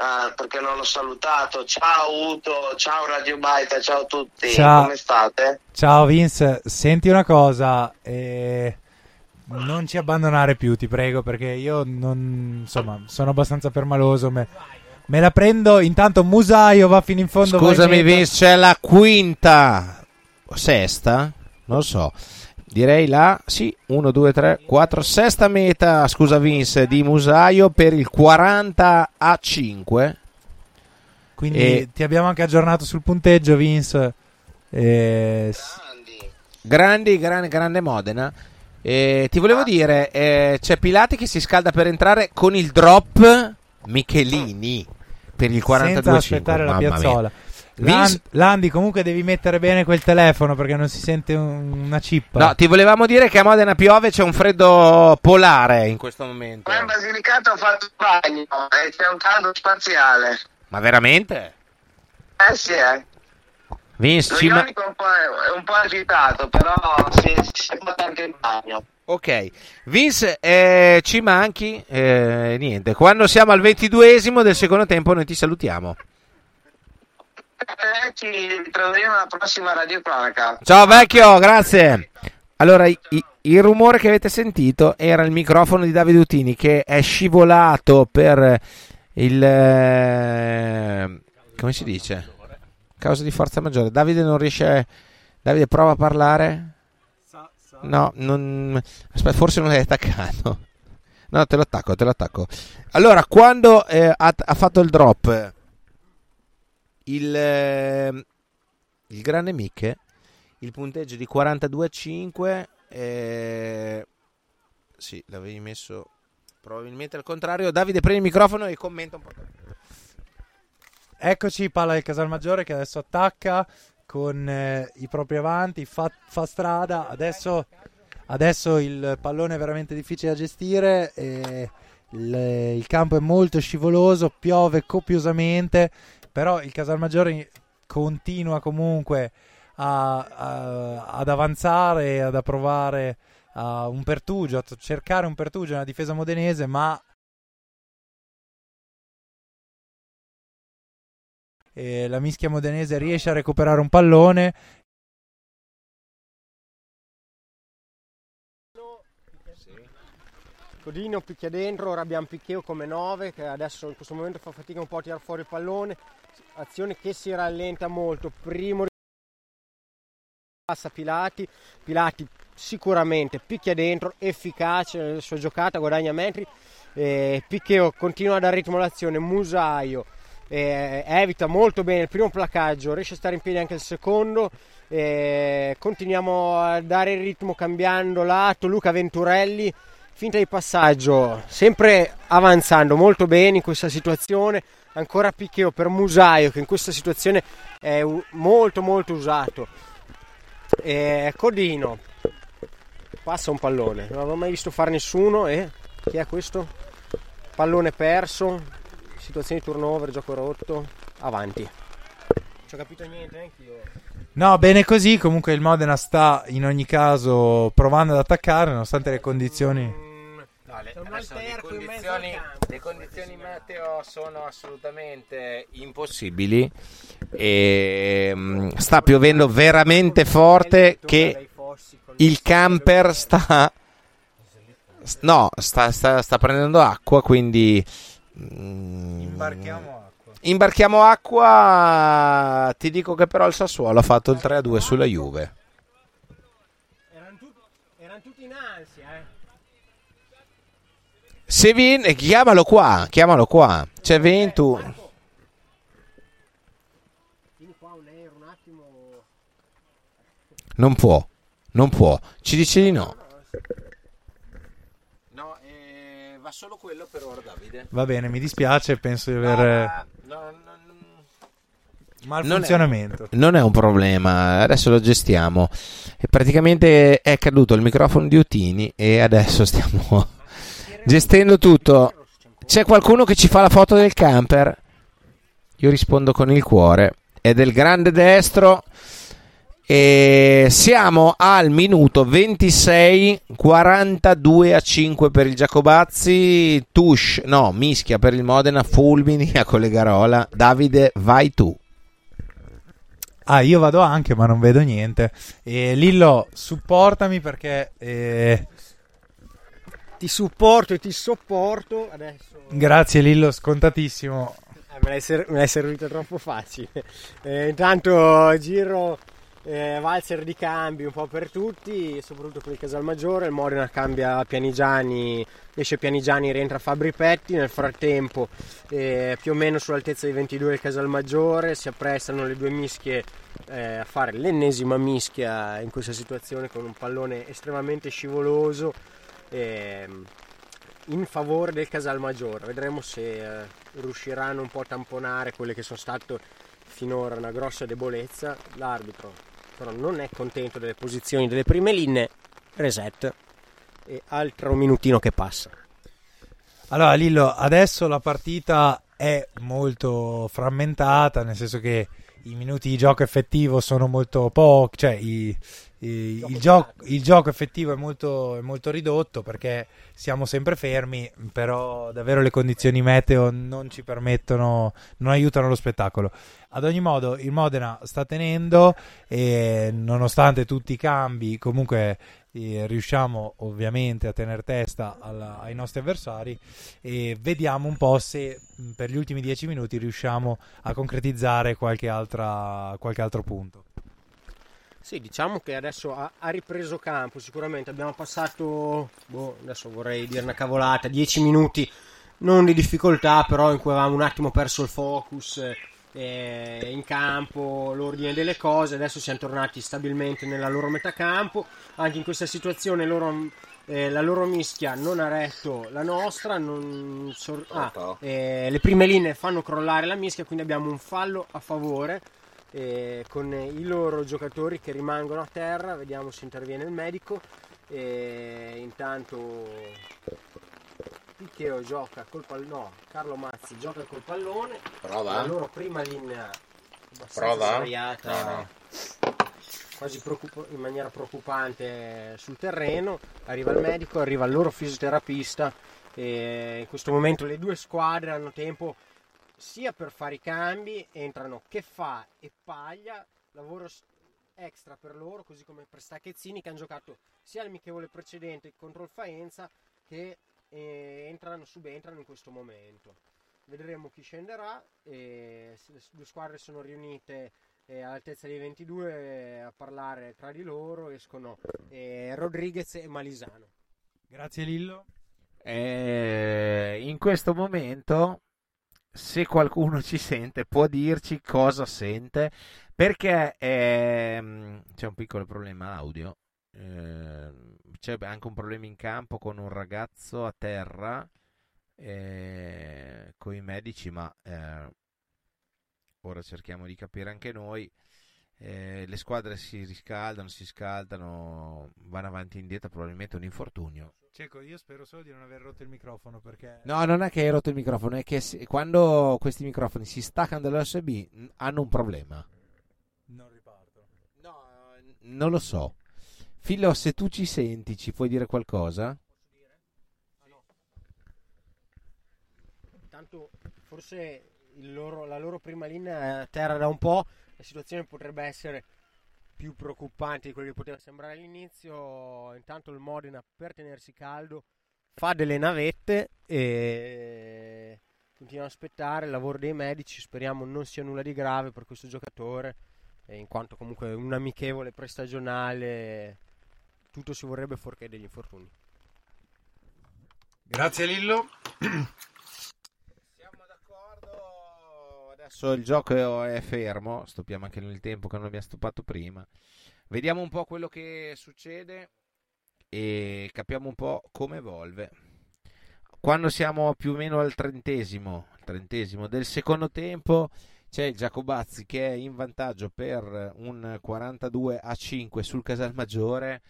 Ah, perché non l'ho salutato. Ciao Uto, ciao Radio Baita, ciao a tutti. Ciao. Come state? Ciao Vince, senti una cosa, eh, non ci abbandonare più, ti prego, perché io non, insomma, sono abbastanza permaloso. Me, me la prendo. Intanto Musaio va fino in fondo. Scusami, Vince, c'è la quinta o sesta? Non lo so. Direi la sì, 1, 2, 3, 4, sesta meta, scusa Vince, di Musaio per il 40 a 5. Quindi E- ti abbiamo anche aggiornato sul punteggio, Vince. S- Grandi, grande, grande Modena. E ti volevo dire, eh, c'è Pilati che si scalda per entrare con il drop Michelini per il 42 senza aspettare la piazzola. Lan- Vince- Landi, comunque devi mettere bene quel telefono perché non si sente un- una cippa. No, ti volevamo dire che a Modena piove, c'è un freddo polare in questo momento. Qua in Basilicata ho fatto il bagno e c'è un caldo spaziale. Ma veramente? Eh sì, eh. Vince, Lo ci ma- ionico è un po', è un po' agitato, però si, si è fatto anche il bagno. Ok, Vince, eh, ci manchi? Eh, niente, quando siamo al ventiduesimo del secondo tempo noi ti salutiamo. Ci ritroveremo alla prossima radiocronaca. Ciao vecchio, grazie. Allora, i- il rumore che avete sentito era il microfono di Davide Utini che è scivolato per il... eh, come si dice? Causa di forza maggiore. Davide non riesce... Davide prova a parlare? No, non... Aspetta, forse non l'hai attaccato. No, te lo attacco, te lo attacco. Allora, quando eh, ha, ha fatto il drop il, eh, il grande Miche, il punteggio di 42 a 5, eh, sì, l'avevi messo probabilmente al contrario. Davide, prendi il microfono e commenta un po'. Eccoci, palla del Casalmaggiore che adesso attacca con eh, i propri avanti, fa, fa strada. Adesso, adesso il pallone è veramente difficile da gestire. il, il campo è molto scivoloso, piove copiosamente. Però il Casalmaggiore continua comunque a- a- ad avanzare ad approvare a un pertugio, a cercare un pertugio nella difesa modenese, ma e la mischia modenese riesce a recuperare un pallone. Codino picchia dentro, ora abbiamo Piccheo come 9 che adesso in questo momento fa fatica un po' a tirare fuori il pallone, azione che si rallenta molto, primo passa Pilati, Pilati sicuramente picchia dentro, efficace nella sua giocata, guadagna metri, eh, Piccheo continua a dare ritmo all'azione, Musaio eh, evita molto bene il primo placaggio, riesce a stare in piedi anche il secondo, eh, continuiamo a dare il ritmo cambiando lato, Luca Venturelli, finta di passaggio, sempre avanzando molto bene in questa situazione, ancora Piccheo per Musaio che in questa situazione è molto molto usato. Eh, Codino passa un pallone, non avevo mai visto fare nessuno e chi è questo? Pallone perso, situazione di turnover, gioco rotto, avanti. Non ci ho capito niente neanche io. No, bene così. Comunque il Modena sta in ogni caso provando ad attaccare, nonostante le condizioni. le, condizioni, le condizioni meteo sono assolutamente impossibili e mm, sta piovendo veramente forte che il camper sta no sta, sta- sta prendendo acqua quindi mm, Imbarchiamo acqua. imbarchiamo acqua ti dico che però il Sassuolo ha fatto il 3-2 sulla Juve Erano tutti in ansia, eh. Se viene chiamalo qua chiamalo qua c'è Ventu un attimo. Non può, non può. Ci dice di no. No, eh, va solo quello per ora, Davide. Va bene, mi dispiace, penso di aver malfunzionamento. Non è un problema, adesso lo gestiamo. E praticamente è caduto il microfono di Utini e adesso stiamo gestendo tutto. C'è qualcuno che ci fa la foto del camper? Io rispondo con il cuore. È del grande destro. E siamo al minuto 26, 42 a 5 per il Giacobazzi, Tush, no, mischia per il Modena, Fulmini a Collegarola. Davide, vai tu. Ah, io vado anche, ma non vedo niente. E Lillo, supportami perché eh, ti supporto e ti sopporto. Adesso Grazie Lillo, scontatissimo. eh, me, l'hai ser- me l'hai servito troppo facile. Eh, intanto giro eh, valzer di cambi un po' per tutti, soprattutto per il Casalmaggiore. Il Modena cambia Pianigiani, esce Pianigiani, rientra Fabri Petti. Nel frattempo, eh, più o meno sull'altezza di 22 il Casalmaggiore, si apprestano le due mischie eh, a fare l'ennesima mischia in questa situazione con un pallone estremamente scivoloso. Ehm, in favore del Casalmaggiore. Vedremo se eh, riusciranno un po' a tamponare quelle che sono state finora una grossa debolezza. L'arbitro però non è contento delle posizioni delle prime linee. Reset e altro minutino che passa. Allora Lillo, adesso la partita è molto frammentata, nel senso che i minuti di gioco effettivo sono molto pochi, cioè i- i- il, gioco, il gioco effettivo è molto, è molto ridotto perché siamo sempre fermi, però davvero le condizioni meteo non ci permettono, non aiutano lo spettacolo. Ad ogni modo il Modena sta tenendo e nonostante tutti i cambi comunque eh, riusciamo ovviamente a tenere testa alla- ai nostri avversari e vediamo un po' se mh, per gli ultimi dieci minuti riusciamo a concretizzare qualche, altra, qualche altro punto. Sì, diciamo che adesso ha, ha ripreso campo, sicuramente. Abbiamo passato, boh, adesso vorrei dire una cavolata, 10 minuti non di difficoltà, però in cui avevamo un attimo perso il focus eh, in campo, l'ordine delle cose, adesso siamo tornati stabilmente nella loro metà campo, anche in questa situazione loro, eh, la loro mischia non ha retto la nostra, non sor- ah, eh, le prime linee fanno crollare la mischia, quindi abbiamo un fallo a favore eh, con i loro giocatori che rimangono a terra, vediamo se interviene il medico. E intanto Picchio gioca col pallone, no, Carlo Mazzi gioca col pallone. Prova. La loro prima linea Prova. sdraiata, No, no. quasi preoccup- in maniera preoccupante sul terreno. Arriva il medico, arriva il loro fisioterapista. E in questo momento le due squadre hanno tempo sia per fare i cambi, entrano che fa e paglia, lavoro extra per loro, così come per Stacchezzini che hanno giocato sia l'amichevole precedente contro il Faenza che eh, entrano, subentrano in questo momento. Vedremo chi scenderà, e se le due squadre sono riunite eh, all'altezza dei 22 eh, a parlare tra di loro, escono eh, Rodriguez e Malisano. Grazie Lillo. Eh, in questo momento, se qualcuno ci sente, può dirci cosa sente, perché ehm, c'è un piccolo problema audio. ehm, c'è anche un problema in campo con un ragazzo a terra con i medici, ma eh, ora cerchiamo di capire anche noi. Eh, le squadre si riscaldano, si scaldano, vanno avanti e indietro, probabilmente un infortunio. Cieco, io spero solo di non aver rotto il microfono perché... No, non è che hai rotto il microfono, è che se- quando questi microfoni si staccano dall'USB hanno un problema. Non riparto. Non lo so. Fillo, se tu ci senti, ci puoi dire qualcosa? Intanto forse il loro- la loro prima linea è a terra da un po', la situazione potrebbe essere più preoccupante di quello che poteva sembrare all'inizio. Intanto il Modena per tenersi caldo fa delle navette e continua a aspettare il lavoro dei medici. Speriamo non sia nulla di grave per questo giocatore, eh, in quanto comunque un amichevole prestagionale tutto si vorrebbe fuorché degli infortuni. Grazie Lillo. <clears throat> Adesso il gioco è fermo, stoppiamo anche il tempo che non abbiamo stoppato prima. Vediamo un po' quello che succede e capiamo un po' come evolve. Quando siamo più o meno al trentesimo, trentesimo del secondo tempo, c'è il Giacobazzi che è in vantaggio per un 42 a 5 sul Casalmaggiore.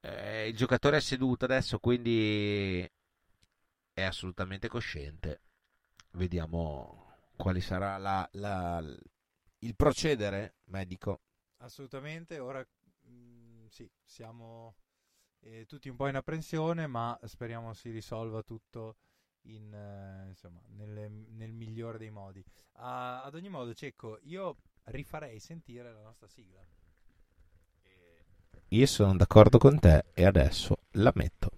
Eh, il giocatore è seduto adesso, quindi è assolutamente cosciente. Vediamo quale sarà la- la- il procedere medico. Assolutamente, ora mm, sì, siamo eh, tutti un po' in apprensione, ma speriamo si risolva tutto in, eh, insomma, nelle- nel migliore dei modi. Ah, ad ogni modo, Cecco, io rifarei sentire la nostra sigla. Io sono d'accordo con te e adesso la metto.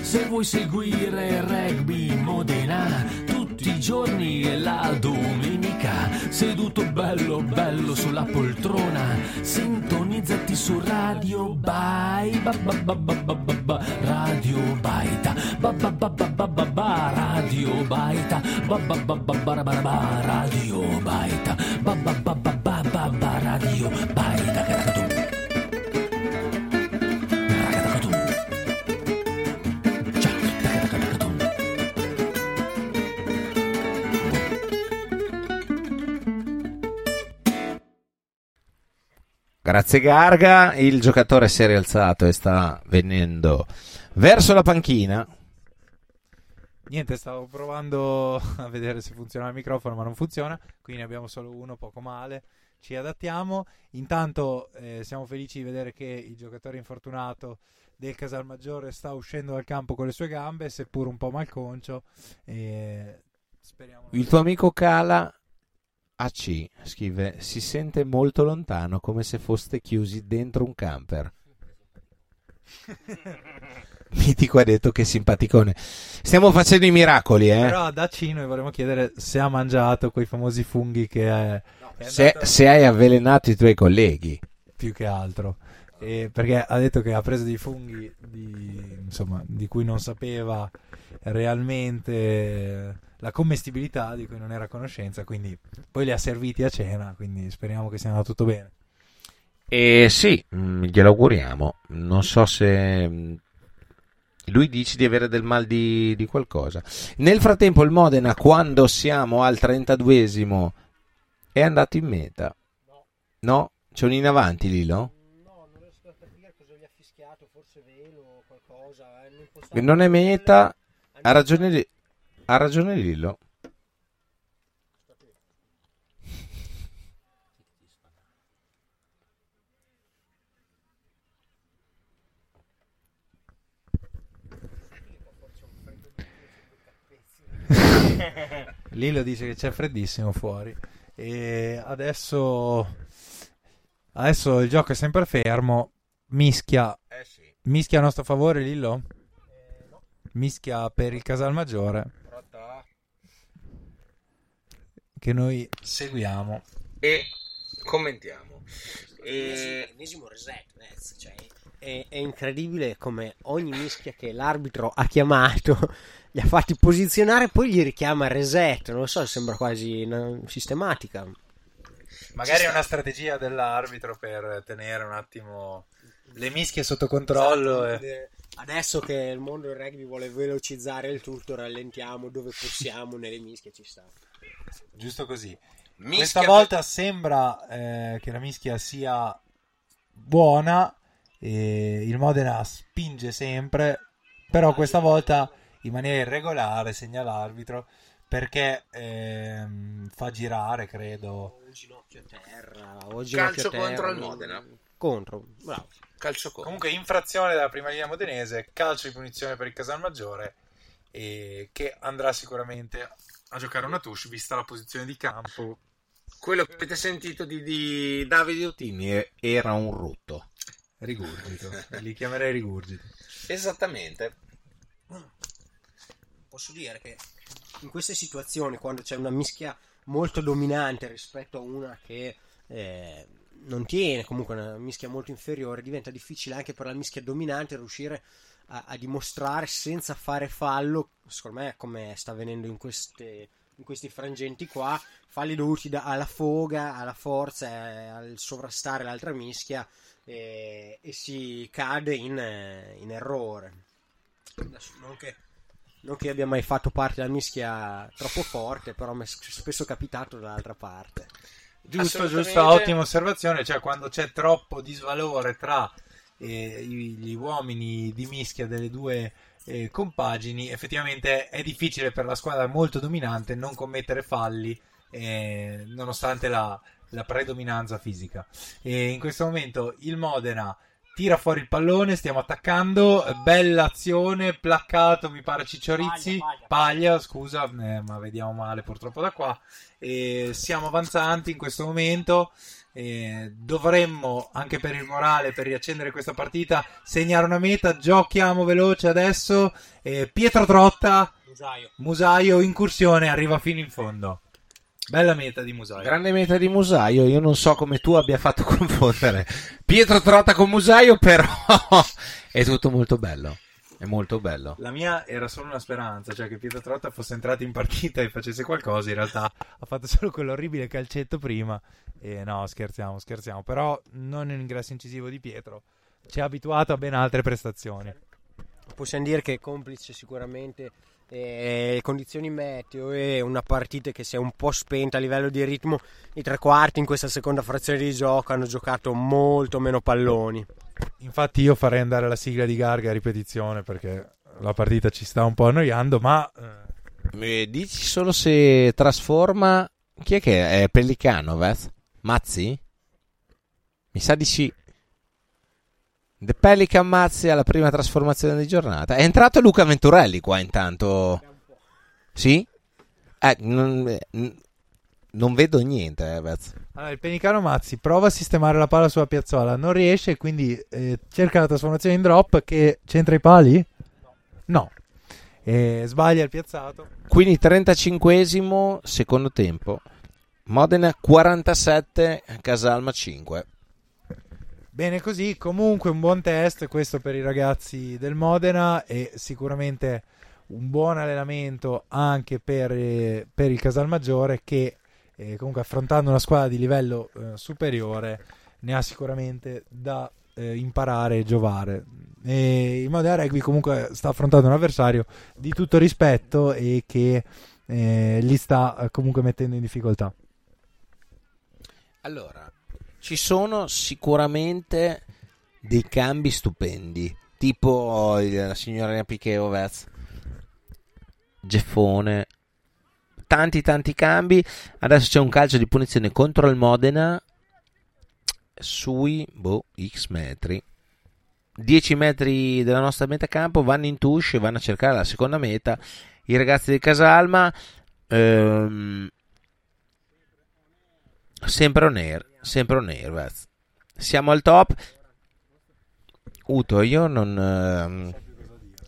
Se vuoi seguire rugby Modena tutti i giorni e la domenica, seduto bello bello sulla poltrona, sintonizzati su Radio Bai, ba ba ba ba ba ba ba, Radio Baita, ba ba ba Radio Baita, ba ba ba Radio Baita, ba ba ba ba ba ba ba, Radio Baita, Grazie Garga, il giocatore si è rialzato e sta venendo verso la panchina. Niente, stavo provando a vedere se funziona il microfono, ma non funziona, quindi ne abbiamo solo uno, poco male. Ci adattiamo. Intanto eh, siamo felici di vedere che il giocatore infortunato del Casalmaggiore sta uscendo dal campo con le sue gambe, seppur un po' malconcio. Speriamo. Il tuo amico Cala AC scrive: Si sente molto lontano, come se foste chiusi dentro un camper. <laughs> Mitico ha detto che simpaticone. Stiamo facendo i miracoli, eh. Però da C noi vorremmo chiedere se ha mangiato quei famosi funghi che è, è Se, andato- se hai avvelenato i tuoi colleghi. più che altro. E perché ha detto che ha preso dei funghi di, insomma, di cui non sapeva realmente la commestibilità, di cui non era a conoscenza, quindi poi li ha serviti a cena, quindi speriamo che sia andato tutto bene. E sì, mm, glielo auguriamo. Non so se mm, lui dice di avere del mal di, di qualcosa. Nel frattempo, il Modena, quando siamo al 32esimo, è andato in meta. No? C'è un in avanti, Lilo? Non è meta. Ha ragione, ha ragione Lillo. <laughs> Lilo dice che c'è freddissimo fuori. E adesso, adesso il gioco è sempre fermo. Mischia, mischia a nostro favore, Lillo? Mischia per il Casalmaggiore. Che noi seguiamo. E commentiamo. E... Ennesimo reset, cioè, è, è incredibile come ogni mischia che l'arbitro ha chiamato <laughs> li ha fatti posizionare poi gli richiama reset. Non lo so, sembra quasi sistematica. Magari è una strategia dell'arbitro per tenere un attimo le mischie sotto controllo. Esatto, e- Adesso che il mondo del rugby vuole velocizzare il tutto, rallentiamo dove possiamo nelle mischie ci sta. Giusto così. Mischia Questa volta sembra eh, che la mischia sia buona. E il Modena spinge sempre, però questa volta in maniera irregolare, segna l'arbitro, perché ehm, fa girare, credo. O ginocchio a terra, o Calcio ginocchio a terra, contro il. Modena. Contro, bravo. Calcio contro. Comunque infrazione della prima linea modenese, calcio di punizione per il Casalmaggiore e che andrà sicuramente a giocare una touche vista la posizione di campo. Quello che avete sentito di, di Davide Ottini era un rutto. Rigurgito, <laughs> li chiamerei rigurgiti. Esattamente. Posso dire che in queste situazioni, quando c'è una mischia molto dominante rispetto a una che eh, non tiene, comunque una mischia molto inferiore, diventa difficile anche per la mischia dominante riuscire a, a dimostrare senza fare fallo, secondo me come sta avvenendo in, queste, in questi frangenti qua, falli dovuti da- alla foga, alla forza, eh, al sovrastare l'altra mischia eh, e si cade in, eh, in errore. Adesso, non che non che abbia mai fatto parte della mischia troppo forte, però mi è spesso capitato dall'altra parte. Giusto, giusto, ottima osservazione. Cioè, quando c'è troppo disvalore tra eh, gli uomini di mischia delle due eh, compagini, effettivamente è difficile per la squadra molto dominante non commettere falli, eh, nonostante la, la predominanza fisica. E in questo momento il Modena tira fuori il pallone, stiamo attaccando, bella azione, placcato mi pare Cicciorizzi, paglia, paglia scusa, eh, ma vediamo male purtroppo da qua, e siamo avanzanti in questo momento, e dovremmo anche per il morale, per riaccendere questa partita, segnare una meta, giochiamo veloce adesso, e Pietro Trotta, Musaio. Musaio, incursione, arriva fino in fondo. Bella meta di Musaio. Grande meta di Musaio. Io non so come tu abbia fatto confondere Pietro Trotta con Musaio, però <laughs> è tutto molto bello. È molto bello. La mia era solo una speranza, cioè che Pietro Trotta fosse entrato in partita e facesse qualcosa. In realtà ha fatto solo quell'orribile calcetto prima. E no, scherziamo, scherziamo. Però non un ingresso incisivo di Pietro. Ci ha abituato a ben altre prestazioni. Possiamo dire che complice sicuramente eh, condizioni meteo e una partita che si è un po' spenta a livello di ritmo. I tre quarti in questa seconda frazione di gioco hanno giocato molto meno palloni. Infatti io farei andare la sigla di Garga a ripetizione perché la partita ci sta un po' annoiando, ma... Eh, dici solo se trasforma... Chi è che è? Pellicano, Vez? Mazzi? Mi sa di sì. The Pelican Mazzi alla prima trasformazione di giornata. È entrato Luca Venturelli qua intanto. Sì? Eh, non, non vedo niente. Eh, allora, il Penicano Mazzi prova a sistemare la palla sulla piazzola, non riesce, quindi eh, cerca la trasformazione in drop che c'entra i pali? No. E sbaglia il piazzato. Quindi 35esimo secondo tempo. Modena 47, Casalma 5. Bene così, comunque un buon test questo per i ragazzi del Modena e sicuramente un buon allenamento anche per, eh, per il Casalmaggiore che eh, comunque affrontando una squadra di livello eh, superiore ne ha sicuramente da eh, imparare e giovare. E il Modena Rugby comunque sta affrontando un avversario di tutto rispetto e che eh, li sta comunque mettendo in difficoltà. Allora, ci sono sicuramente dei cambi stupendi, tipo la signorina Piquet Ovez, Geffone, tanti tanti cambi. Adesso c'è un calcio di punizione contro il Modena sui boh, X metri. 10 metri della nostra meta campo vanno in touche, vanno a cercare la seconda meta. I ragazzi del Casalma ehm, sempre on air sempre on air, Vaz. Siamo al top. Uto, io non... Ehm...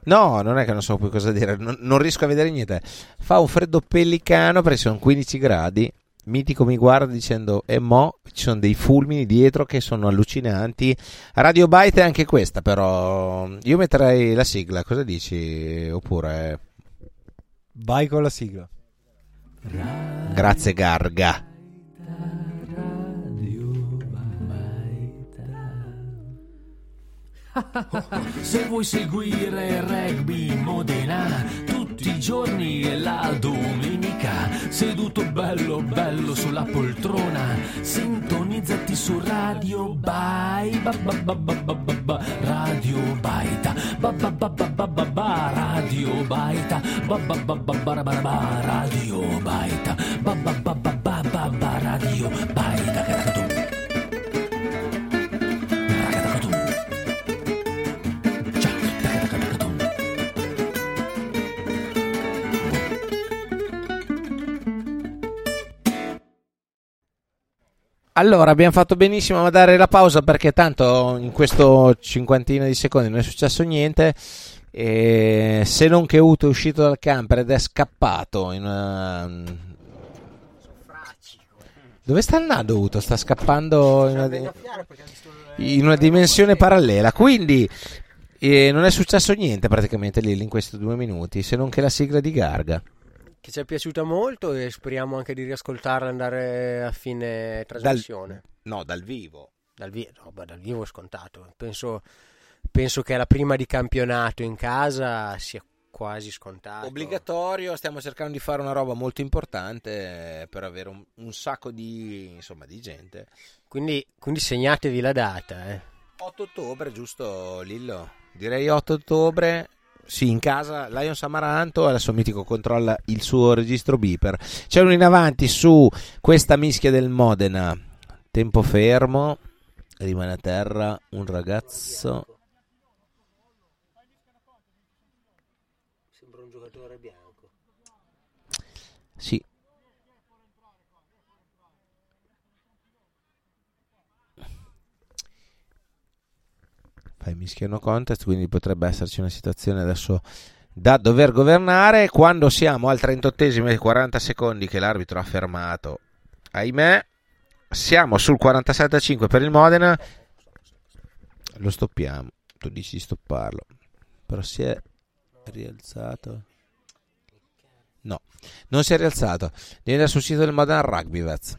No, non è che non so più cosa dire, non, non, riesco a vedere niente. Fa un freddo pellicano perché sono 15 gradi. Mitico mi guarda dicendo: E mo ci sono dei fulmini dietro che sono allucinanti. Radio Byte è anche questa, però. Io metterei la sigla. Cosa dici? Oppure. Vai con la sigla. Grazie, Garga. Se vuoi seguire rugby Modena tutti i giorni e la domenica, seduto bello bello sulla poltrona, sintonizzati su Radio Bai, ba ba Radio Baita, ba ba ba ba ba ba ba, Radio Baita, ba ba ba ba ba ba ba, Radio Baita, ba ba ba ba ba ba ba, Allora, abbiamo fatto benissimo a dare la pausa perché tanto in questo cinquantina di secondi non è successo niente. E se non che Uto è uscito dal camper ed è scappato in una... Dove sta andando Uto? Sta scappando in una, in una dimensione parallela. Quindi eh, non è successo niente praticamente lì in questi due minuti, se non che la sigla di Garga che ci è piaciuta molto e speriamo anche di riascoltarla e andare a fine trasmissione. Dal, no, dal vivo. Dal, vi- no, beh, dal vivo è scontato. Penso, penso che la prima di campionato in casa sia quasi scontato. Obbligatorio, stiamo cercando di fare una roba molto importante per avere un, un sacco di, insomma, di gente. Quindi, quindi segnatevi la data. Eh. 8 ottobre, giusto Lillo? Direi 8 ottobre sì, in casa Lions Amaranto adesso Mitico controlla il suo registro beeper. C'è uno in avanti su questa mischia del Modena. Tempo fermo. rimane a terra un ragazzo. Sembra un giocatore bianco. Sì. Fai mischiano contest, quindi potrebbe esserci una situazione adesso da dover governare quando siamo al 38 e 40 secondi che l'arbitro ha fermato. Ahimè, siamo sul 47-5 per il Modena. Lo stoppiamo. Tu dici di stopparlo. Però si è rialzato. No, non si è rialzato. Andare sul sito del Modena Rugby, Vez.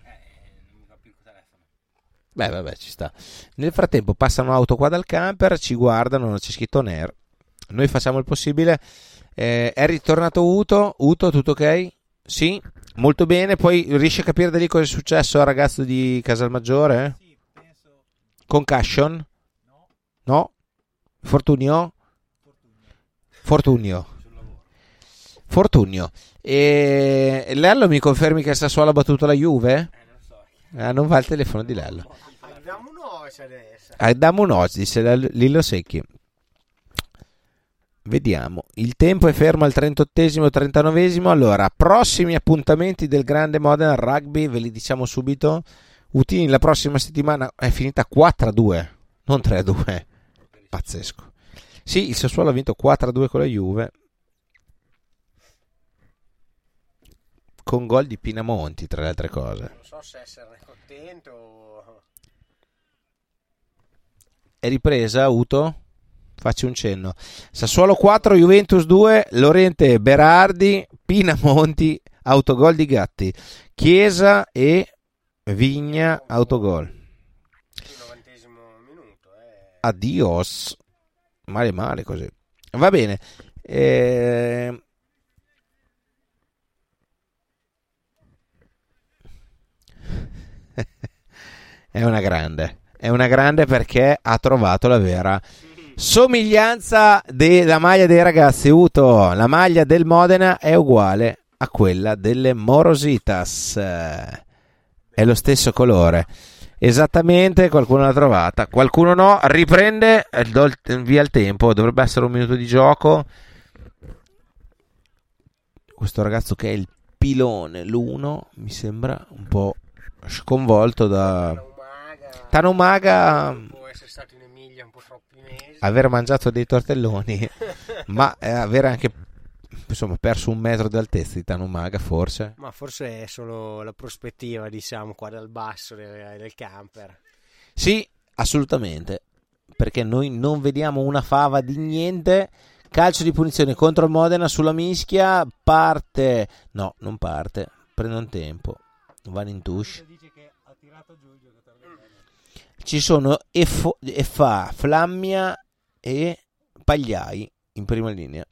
Beh, vabbè, ci sta. Nel frattempo passano auto qua dal camper, ci guardano, non c'è scritto NER. Noi facciamo il possibile. Eh, è ritornato Uto. Uto, tutto ok? Sì, molto bene. Poi riesci a capire da lì cosa è successo al ragazzo di Casalmaggiore? Sì, penso... Concussion? No. No? Fortunio? Fortunio. Fortunio. E Lello mi confermi che Sassuolo ha battuto la Juve? Ah, non va il telefono di Lello. Dammi un oce adesso. Ah, dammi un oce, disse Lillo Secchi. Vediamo, il tempo è fermo al 38esimo 39esimo. Allora, prossimi appuntamenti del grande Modena Rugby, ve li diciamo subito. Utini la prossima settimana è finita 4-2, non 3-2. Pazzesco. Sì, il Sassuolo ha vinto 4-2 con la Juve. Con gol di Pinamonti, tra le altre cose. Non so se esserne contento o... È ripresa, Uto? Faccio un cenno. Sassuolo 4, Juventus 2, Lorente Berardi, Pinamonti, autogol di Gatti. Chiesa e Vigna, autogol. Adios. Male male così. Va bene. Eh... è una grande. È una grande perché ha trovato la vera somiglianza della maglia dei ragazzi. Uto, la maglia del Modena è uguale a quella delle Morositas. È lo stesso colore. Esattamente, qualcuno l'ha trovata, qualcuno no. Riprende via il tempo. Dovrebbe essere un minuto di gioco. Questo ragazzo che è il pilone, l'1, mi sembra un po' sconvolto da Tanomaga. Può essere stato in Emilia un po' troppi mesi. Aver mangiato dei tortelloni, <laughs> ma eh, avere anche insomma perso un metro d'altezza di Tanomaga forse. Ma forse è solo la prospettiva, diciamo, qua dal basso del, del camper. Sì, assolutamente. Perché noi non vediamo una fava di niente. Calcio di punizione contro il Modena sulla mischia. Parte. No, non parte. Prende un tempo. Van in touche. Ci sono Efo, Flammia e Pagliai in prima linea.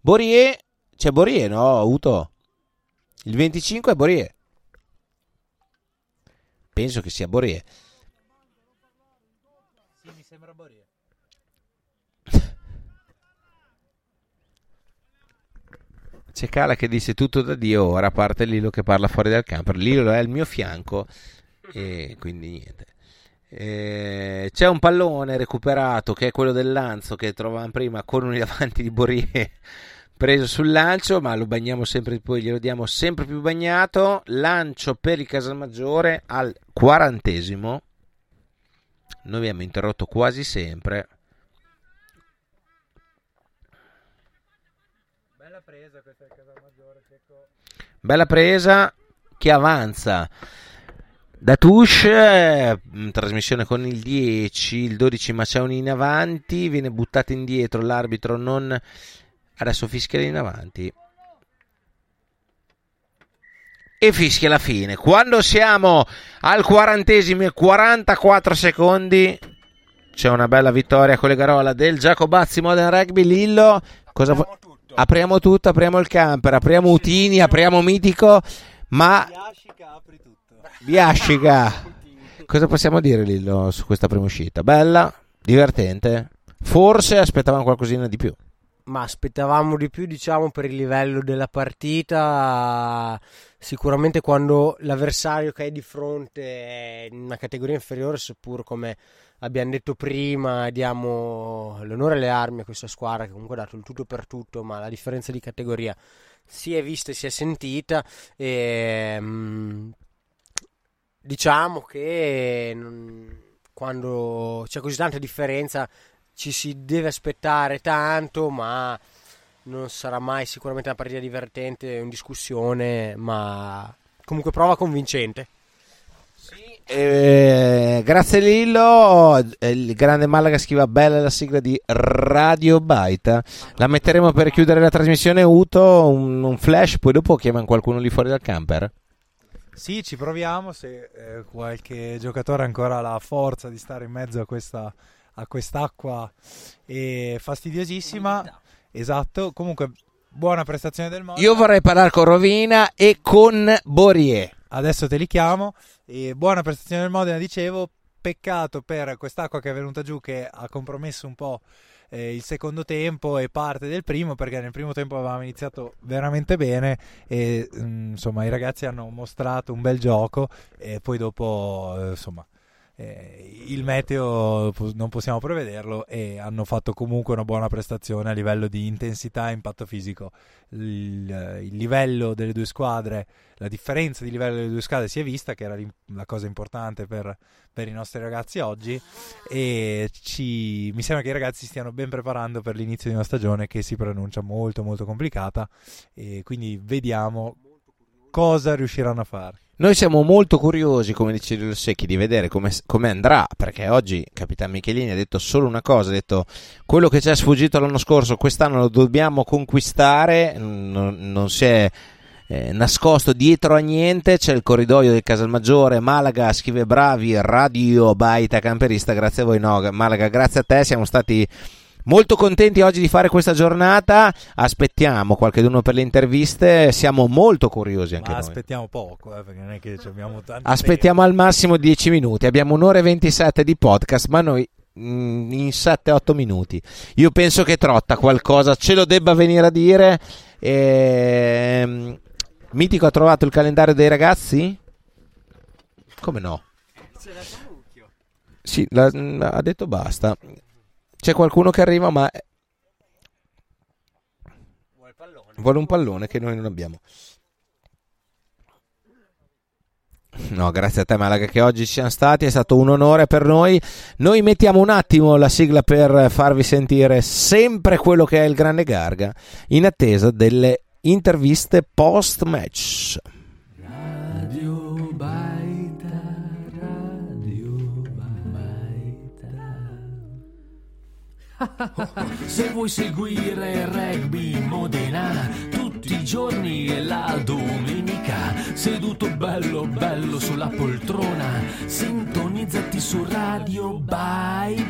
Borie, c'è Borie, no? Uto. Il 25 è Borie. Penso che sia Borie. Sì, mi sembra Borie. <laughs> C'è Cala che dice tutto da Dio, ora parte Lilo che parla fuori dal campo. Lilo è al mio fianco e quindi niente. Eh, c'è un pallone recuperato che è quello del Lanzo che trovavamo prima con un davanti di Borie <laughs> preso sul lancio, ma lo bagniamo sempre poi, glielo diamo sempre più bagnato. Lancio per il Casalmaggiore al quarantesimo. Noi abbiamo interrotto quasi sempre. Bella presa questa del Casalmaggiore. Bella presa che avanza. Da Tush, eh, trasmissione con il 10, il 12 Maciaoni in avanti, viene buttato indietro, l'arbitro non Adesso fischia in avanti. E fischia la fine. Quando siamo al quarantesimo e 44 secondi, c'è una bella vittoria con le garola del Giacobazzi Modern Rugby Lillo. Cosa apriamo, tutto. apriamo tutto, apriamo il camper, apriamo Utini, apriamo Mitico, ma... Biascica. Cosa possiamo dire Lillo su questa prima uscita? Bella, divertente. Forse aspettavamo qualcosina di più. ma aspettavamo di più, diciamo, per il livello della partita. Sicuramente quando l'avversario che hai di fronte è in una categoria inferiore, seppur come abbiamo detto prima, diamo l'onore alle armi a questa squadra che comunque ha dato il tutto per tutto, ma la differenza di categoria si è vista e si è sentita. E, mm, diciamo che non, quando c'è così tanta differenza ci si deve aspettare tanto, ma non sarà mai sicuramente una partita divertente, in discussione, ma comunque prova convincente. Eh, grazie Lillo, il grande Malaga scrive bella la sigla di Radio Baita. La metteremo per chiudere la trasmissione Uto, un, un flash, poi dopo chiamano qualcuno lì fuori dal camper. Sì, ci proviamo se eh, qualche giocatore ancora ha la forza di stare in mezzo a, questa, a quest'acqua eh, fastidiosissima. Esatto, comunque buona prestazione del Modena. Io vorrei parlare con Rovina e con Borie. Adesso te li chiamo. E buona prestazione del Modena, dicevo. Peccato per quest'acqua che è venuta giù che ha compromesso un po' eh, il secondo tempo e parte del primo perché nel primo tempo avevamo iniziato veramente bene e mm, insomma i ragazzi hanno mostrato un bel gioco e poi dopo eh, insomma eh, il meteo non possiamo prevederlo e hanno fatto comunque una buona prestazione a livello di intensità e impatto fisico. Il, il, livello delle due squadre, la differenza di livello delle due squadre si è vista, che era la cosa importante per, per i nostri ragazzi oggi. E ci, mi sembra che i ragazzi stiano ben preparando per l'inizio di una stagione che si pronuncia molto, molto complicata. E quindi vediamo cosa riusciranno a fare. Noi siamo molto curiosi, come dice Giulio Secchi, di vedere come, come, andrà, perché oggi Capitan Michelini ha detto solo una cosa, ha detto quello che ci è sfuggito l'anno scorso, quest'anno lo dobbiamo conquistare, non, non si è eh, nascosto dietro a niente, c'è il corridoio del Casalmaggiore, Malaga scrive bravi, Radio Baita Camperista, grazie a voi, no, Malaga grazie a te, siamo stati Molto contenti oggi di fare questa giornata. Aspettiamo qualcuno per le interviste. Siamo molto curiosi anche Ma noi. Aspettiamo poco, eh, perché non è che abbiamo tanto Aspettiamo tempo. al massimo 10 minuti. Abbiamo un'ora e 27 di podcast, ma noi mm, in 7-8 minuti. Io penso che Trotta qualcosa ce lo debba venire a dire. Ehm... Mitico ha trovato il calendario dei ragazzi? Come no? Sì, la, ha detto basta. C'è qualcuno che arriva, ma. Vuole un pallone che noi non abbiamo. No, grazie a te Malaga che oggi ci siamo stati, è stato un onore per noi. Noi mettiamo un attimo la sigla per farvi sentire sempre quello che è il grande Garga in attesa delle interviste post match. Se vuoi seguire rugby Modena tutti i giorni e la domenica, seduto bello bello sulla poltrona, sintonizzati su Radio Bai,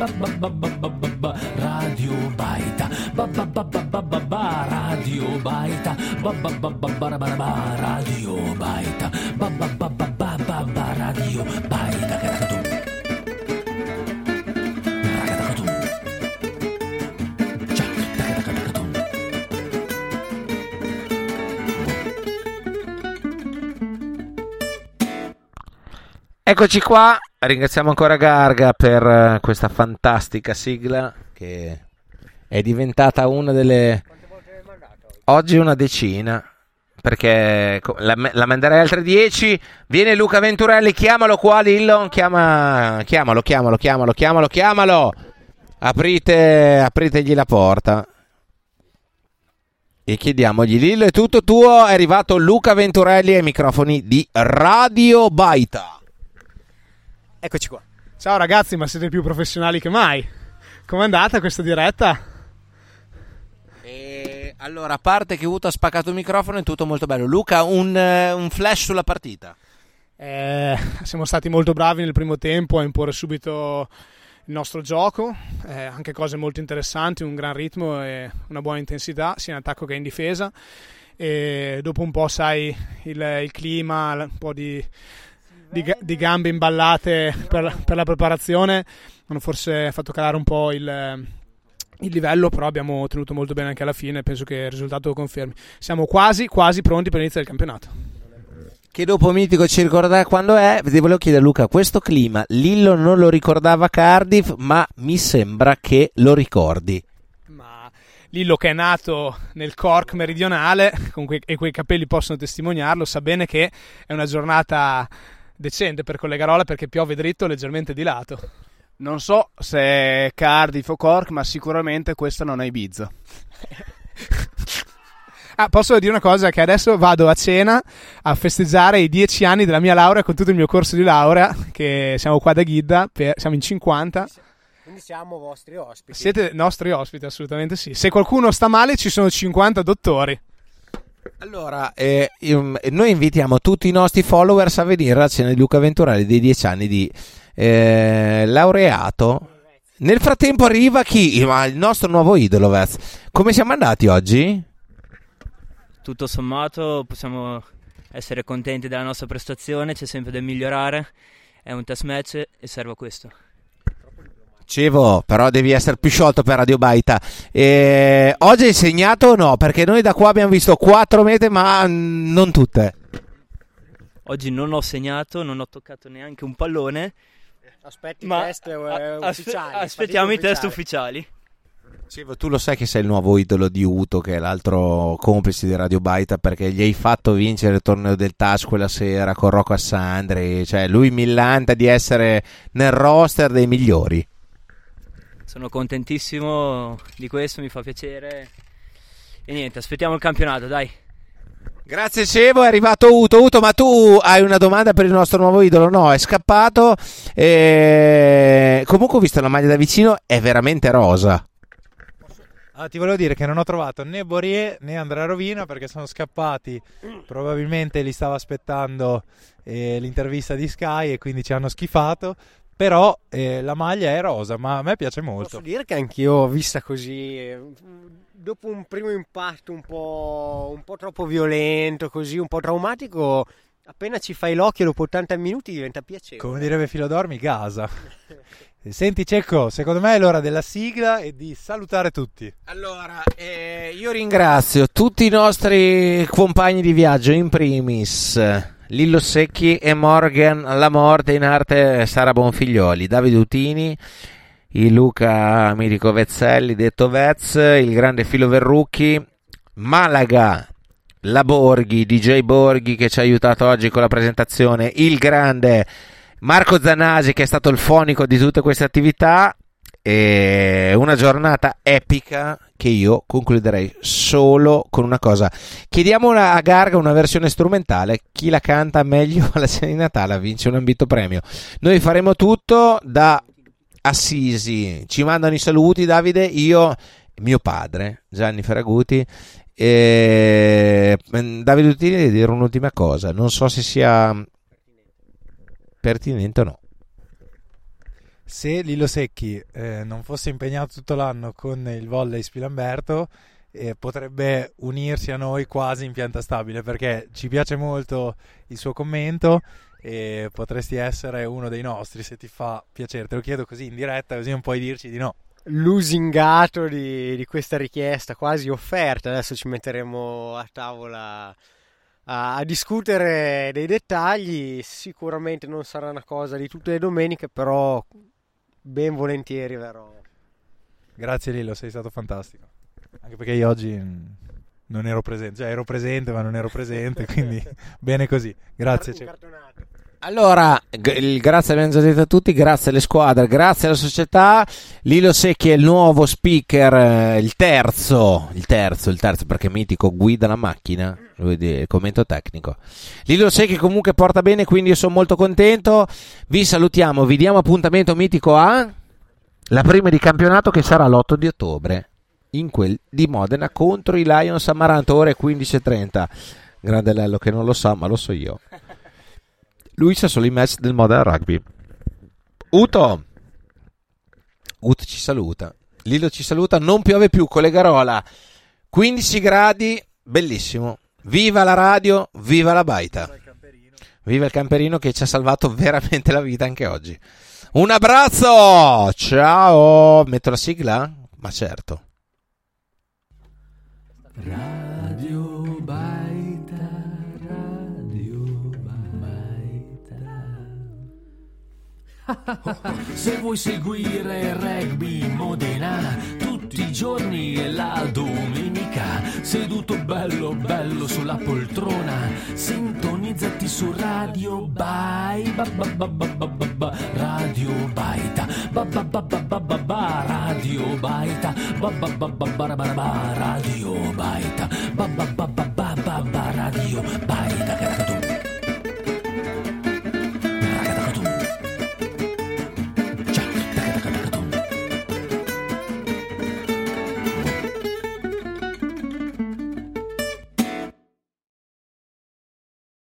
Radio Baita, ba ba ba Radio Baita, ba ba ba Radio Baita, ba ba ba Radio Baita. Eccoci qua, ringraziamo ancora Garga per eh, questa fantastica sigla che è diventata una delle... Oggi una decina, perché la, la manderei altre 10. Viene Luca Venturelli, chiamalo qua Lillon, chiama, chiamalo, chiamalo, chiamalo, chiamalo, chiamalo. Aprite, apritegli la porta. E chiediamogli, Lillo è tutto tuo, è arrivato Luca Venturelli ai microfoni di Radio Baita. Eccoci qua. Ciao ragazzi, ma siete più professionali che mai. Com'è andata questa diretta? E allora, a parte che Uto ha spaccato il microfono, è tutto molto bello. Luca, un, eh, un flash sulla partita. Eh, siamo stati molto bravi nel primo tempo a imporre subito il nostro gioco, eh, anche cose molto interessanti, un gran ritmo e una buona intensità, sia in attacco che in difesa. E dopo un po', sai, il, il clima, un po' di, di, di gambe imballate per, per, la preparazione hanno forse fatto calare un po' il, il livello, però abbiamo tenuto molto bene anche alla fine, penso che il risultato lo confermi. Siamo quasi, quasi pronti per l'inizio del campionato. Che dopo Mitico ci ricorda quando è. Vi volevo chiedere, Luca, questo clima Lillo non lo ricordava Cardiff, ma mi sembra che lo ricordi. Lillo che è nato nel Cork meridionale con quei, e quei capelli possono testimoniarlo, sa bene che è una giornata decente per Collegarola perché piove dritto leggermente di lato. Non so se è Cardiff o Cork, ma sicuramente questa non è Ibiza. <laughs> Ah, posso dire una cosa? Che adesso vado a cena a festeggiare i dieci anni della mia laurea con tutto il mio corso di laurea, che siamo qua da Ghidda, per, siamo in 50. Quindi siamo vostri ospiti. Siete nostri ospiti, assolutamente sì. Se qualcuno sta male ci sono 50 dottori. Allora, eh, io- noi invitiamo tutti i nostri followers a venire alla cena di Luca Venturelli dei dieci anni di eh, laureato. Nel frattempo arriva chi? Il nostro nuovo idolo, Vez. Come siamo andati oggi? tutto sommato possiamo essere contenti della nostra prestazione, c'è sempre da migliorare, è un test match e serve a questo. Cevo, però devi essere più sciolto per Radio Baita. Eh, oggi hai segnato o no? Perché noi da qua abbiamo visto quattro mete, ma non tutte. Oggi non ho segnato, non ho toccato neanche un pallone, Aspetti Ma- i test eh, ufficiali. aspettiamo i test ufficiali. ufficiali. Cevo, tu lo sai che sei il nuovo idolo di Uto, che è l'altro complice di Radio Baita, perché gli hai fatto vincere il torneo del TAS quella sera con Rocco Assandri. Cioè, lui millanta di essere nel roster dei migliori. Sono contentissimo di questo, mi fa piacere. E niente, aspettiamo il campionato, dai. Grazie Cevo, è arrivato Uto. Uto, ma tu hai una domanda per il nostro nuovo idolo? No, è scappato. E... Comunque ho visto la maglia da vicino, è veramente rosa. Ah, ti volevo dire che non ho trovato né Borie né Andrea Rovina perché sono scappati. Probabilmente li stava aspettando eh, l'intervista di Sky e quindi ci hanno schifato. Però eh, la maglia è rosa, ma a me piace molto. Posso dire che anch'io ho vista così. eh, Dopo un primo impatto un po', un po' troppo violento, così un po' traumatico, appena ci fai l'occhio dopo 80 minuti diventa piacevole. Come direbbe Filodormi, Gasa. <laughs> Senti Cecco, secondo me è l'ora della sigla e di salutare tutti. Allora, eh, io ringrazio tutti i nostri compagni di viaggio, in primis Lillo Secchi e Morgan La Morte in arte Sara Bonfiglioli, Davide Utini, Luca Mitico Vezzelli, detto Vez, il grande Filo Verrucchi, Malaga, la Borghi, DJ Borghi che ci ha aiutato oggi con la presentazione, il grande Marco Zanasi che è stato il fonico di tutte queste attività e una giornata epica che io concluderei solo con una cosa. Chiediamo a Garga una versione strumentale, chi la canta meglio <laughs> alla cena di Natale vince un ambito premio. Noi faremo tutto da Assisi, ci mandano i saluti Davide, io, mio padre Gianni Ferraguti e mm, Davide devi dire un'ultima cosa, non so se sia pertinente o no. Se Lillo Secchi eh, non fosse impegnato tutto l'anno con il volley Spilamberto, eh, potrebbe unirsi a noi quasi in pianta stabile perché ci piace molto il suo commento e potresti essere uno dei nostri se ti fa piacere. Te lo chiedo così in diretta, così non puoi dirci di no. lusingato di, di questa richiesta, quasi offerta. Adesso ci metteremo a tavola a, a discutere dei dettagli. Sicuramente non sarà una cosa di tutte le domeniche, però ben volentieri verrò. Grazie Lillo, sei stato fantastico. Anche perché io oggi mm, non ero presente, cioè ero presente ma non ero presente, <laughs> quindi bene così. Grazie. Allora, g- il- grazie abbiamo già detto a tutti, grazie alle squadre, grazie alla società. Lilo Secchi è il nuovo speaker, eh, il terzo, il terzo, il terzo perché Mitico guida la macchina, lui di- il commento tecnico. Lilo Secchi comunque porta bene, quindi io sono molto contento. Vi salutiamo, vi diamo appuntamento Mitico a la prima di campionato che sarà l'8 di ottobre in quel di Modena contro i Lions Amaranto, ore 15.30. Grande Lello che non lo sa, ma lo so io. Lui sa solo i match del Modern Rugby. Uto. Uto ci saluta. Lilo ci saluta. Non piove più con le Garola. 15 gradi, bellissimo. Viva la radio, viva la baita. Viva il camperino che ci ha salvato <laughs> veramente la vita anche oggi. Un abbraccio! Ciao! Metto la sigla? Ma certo. Radio Baita, Radio Baita. <laughs> Se vuoi seguire il rugby Modena tutti i giorni e la domenica, seduto bello bello sulla poltrona, sintonizzati su Radio Bai, ba ba ba ba ba ba ba, Radio Baita, ba ba ba ba ba ba ba, Radio Baita, ba ba ba ba ba ba ba, Radio Baita, ba ba ba ba ba ba Radio Baita,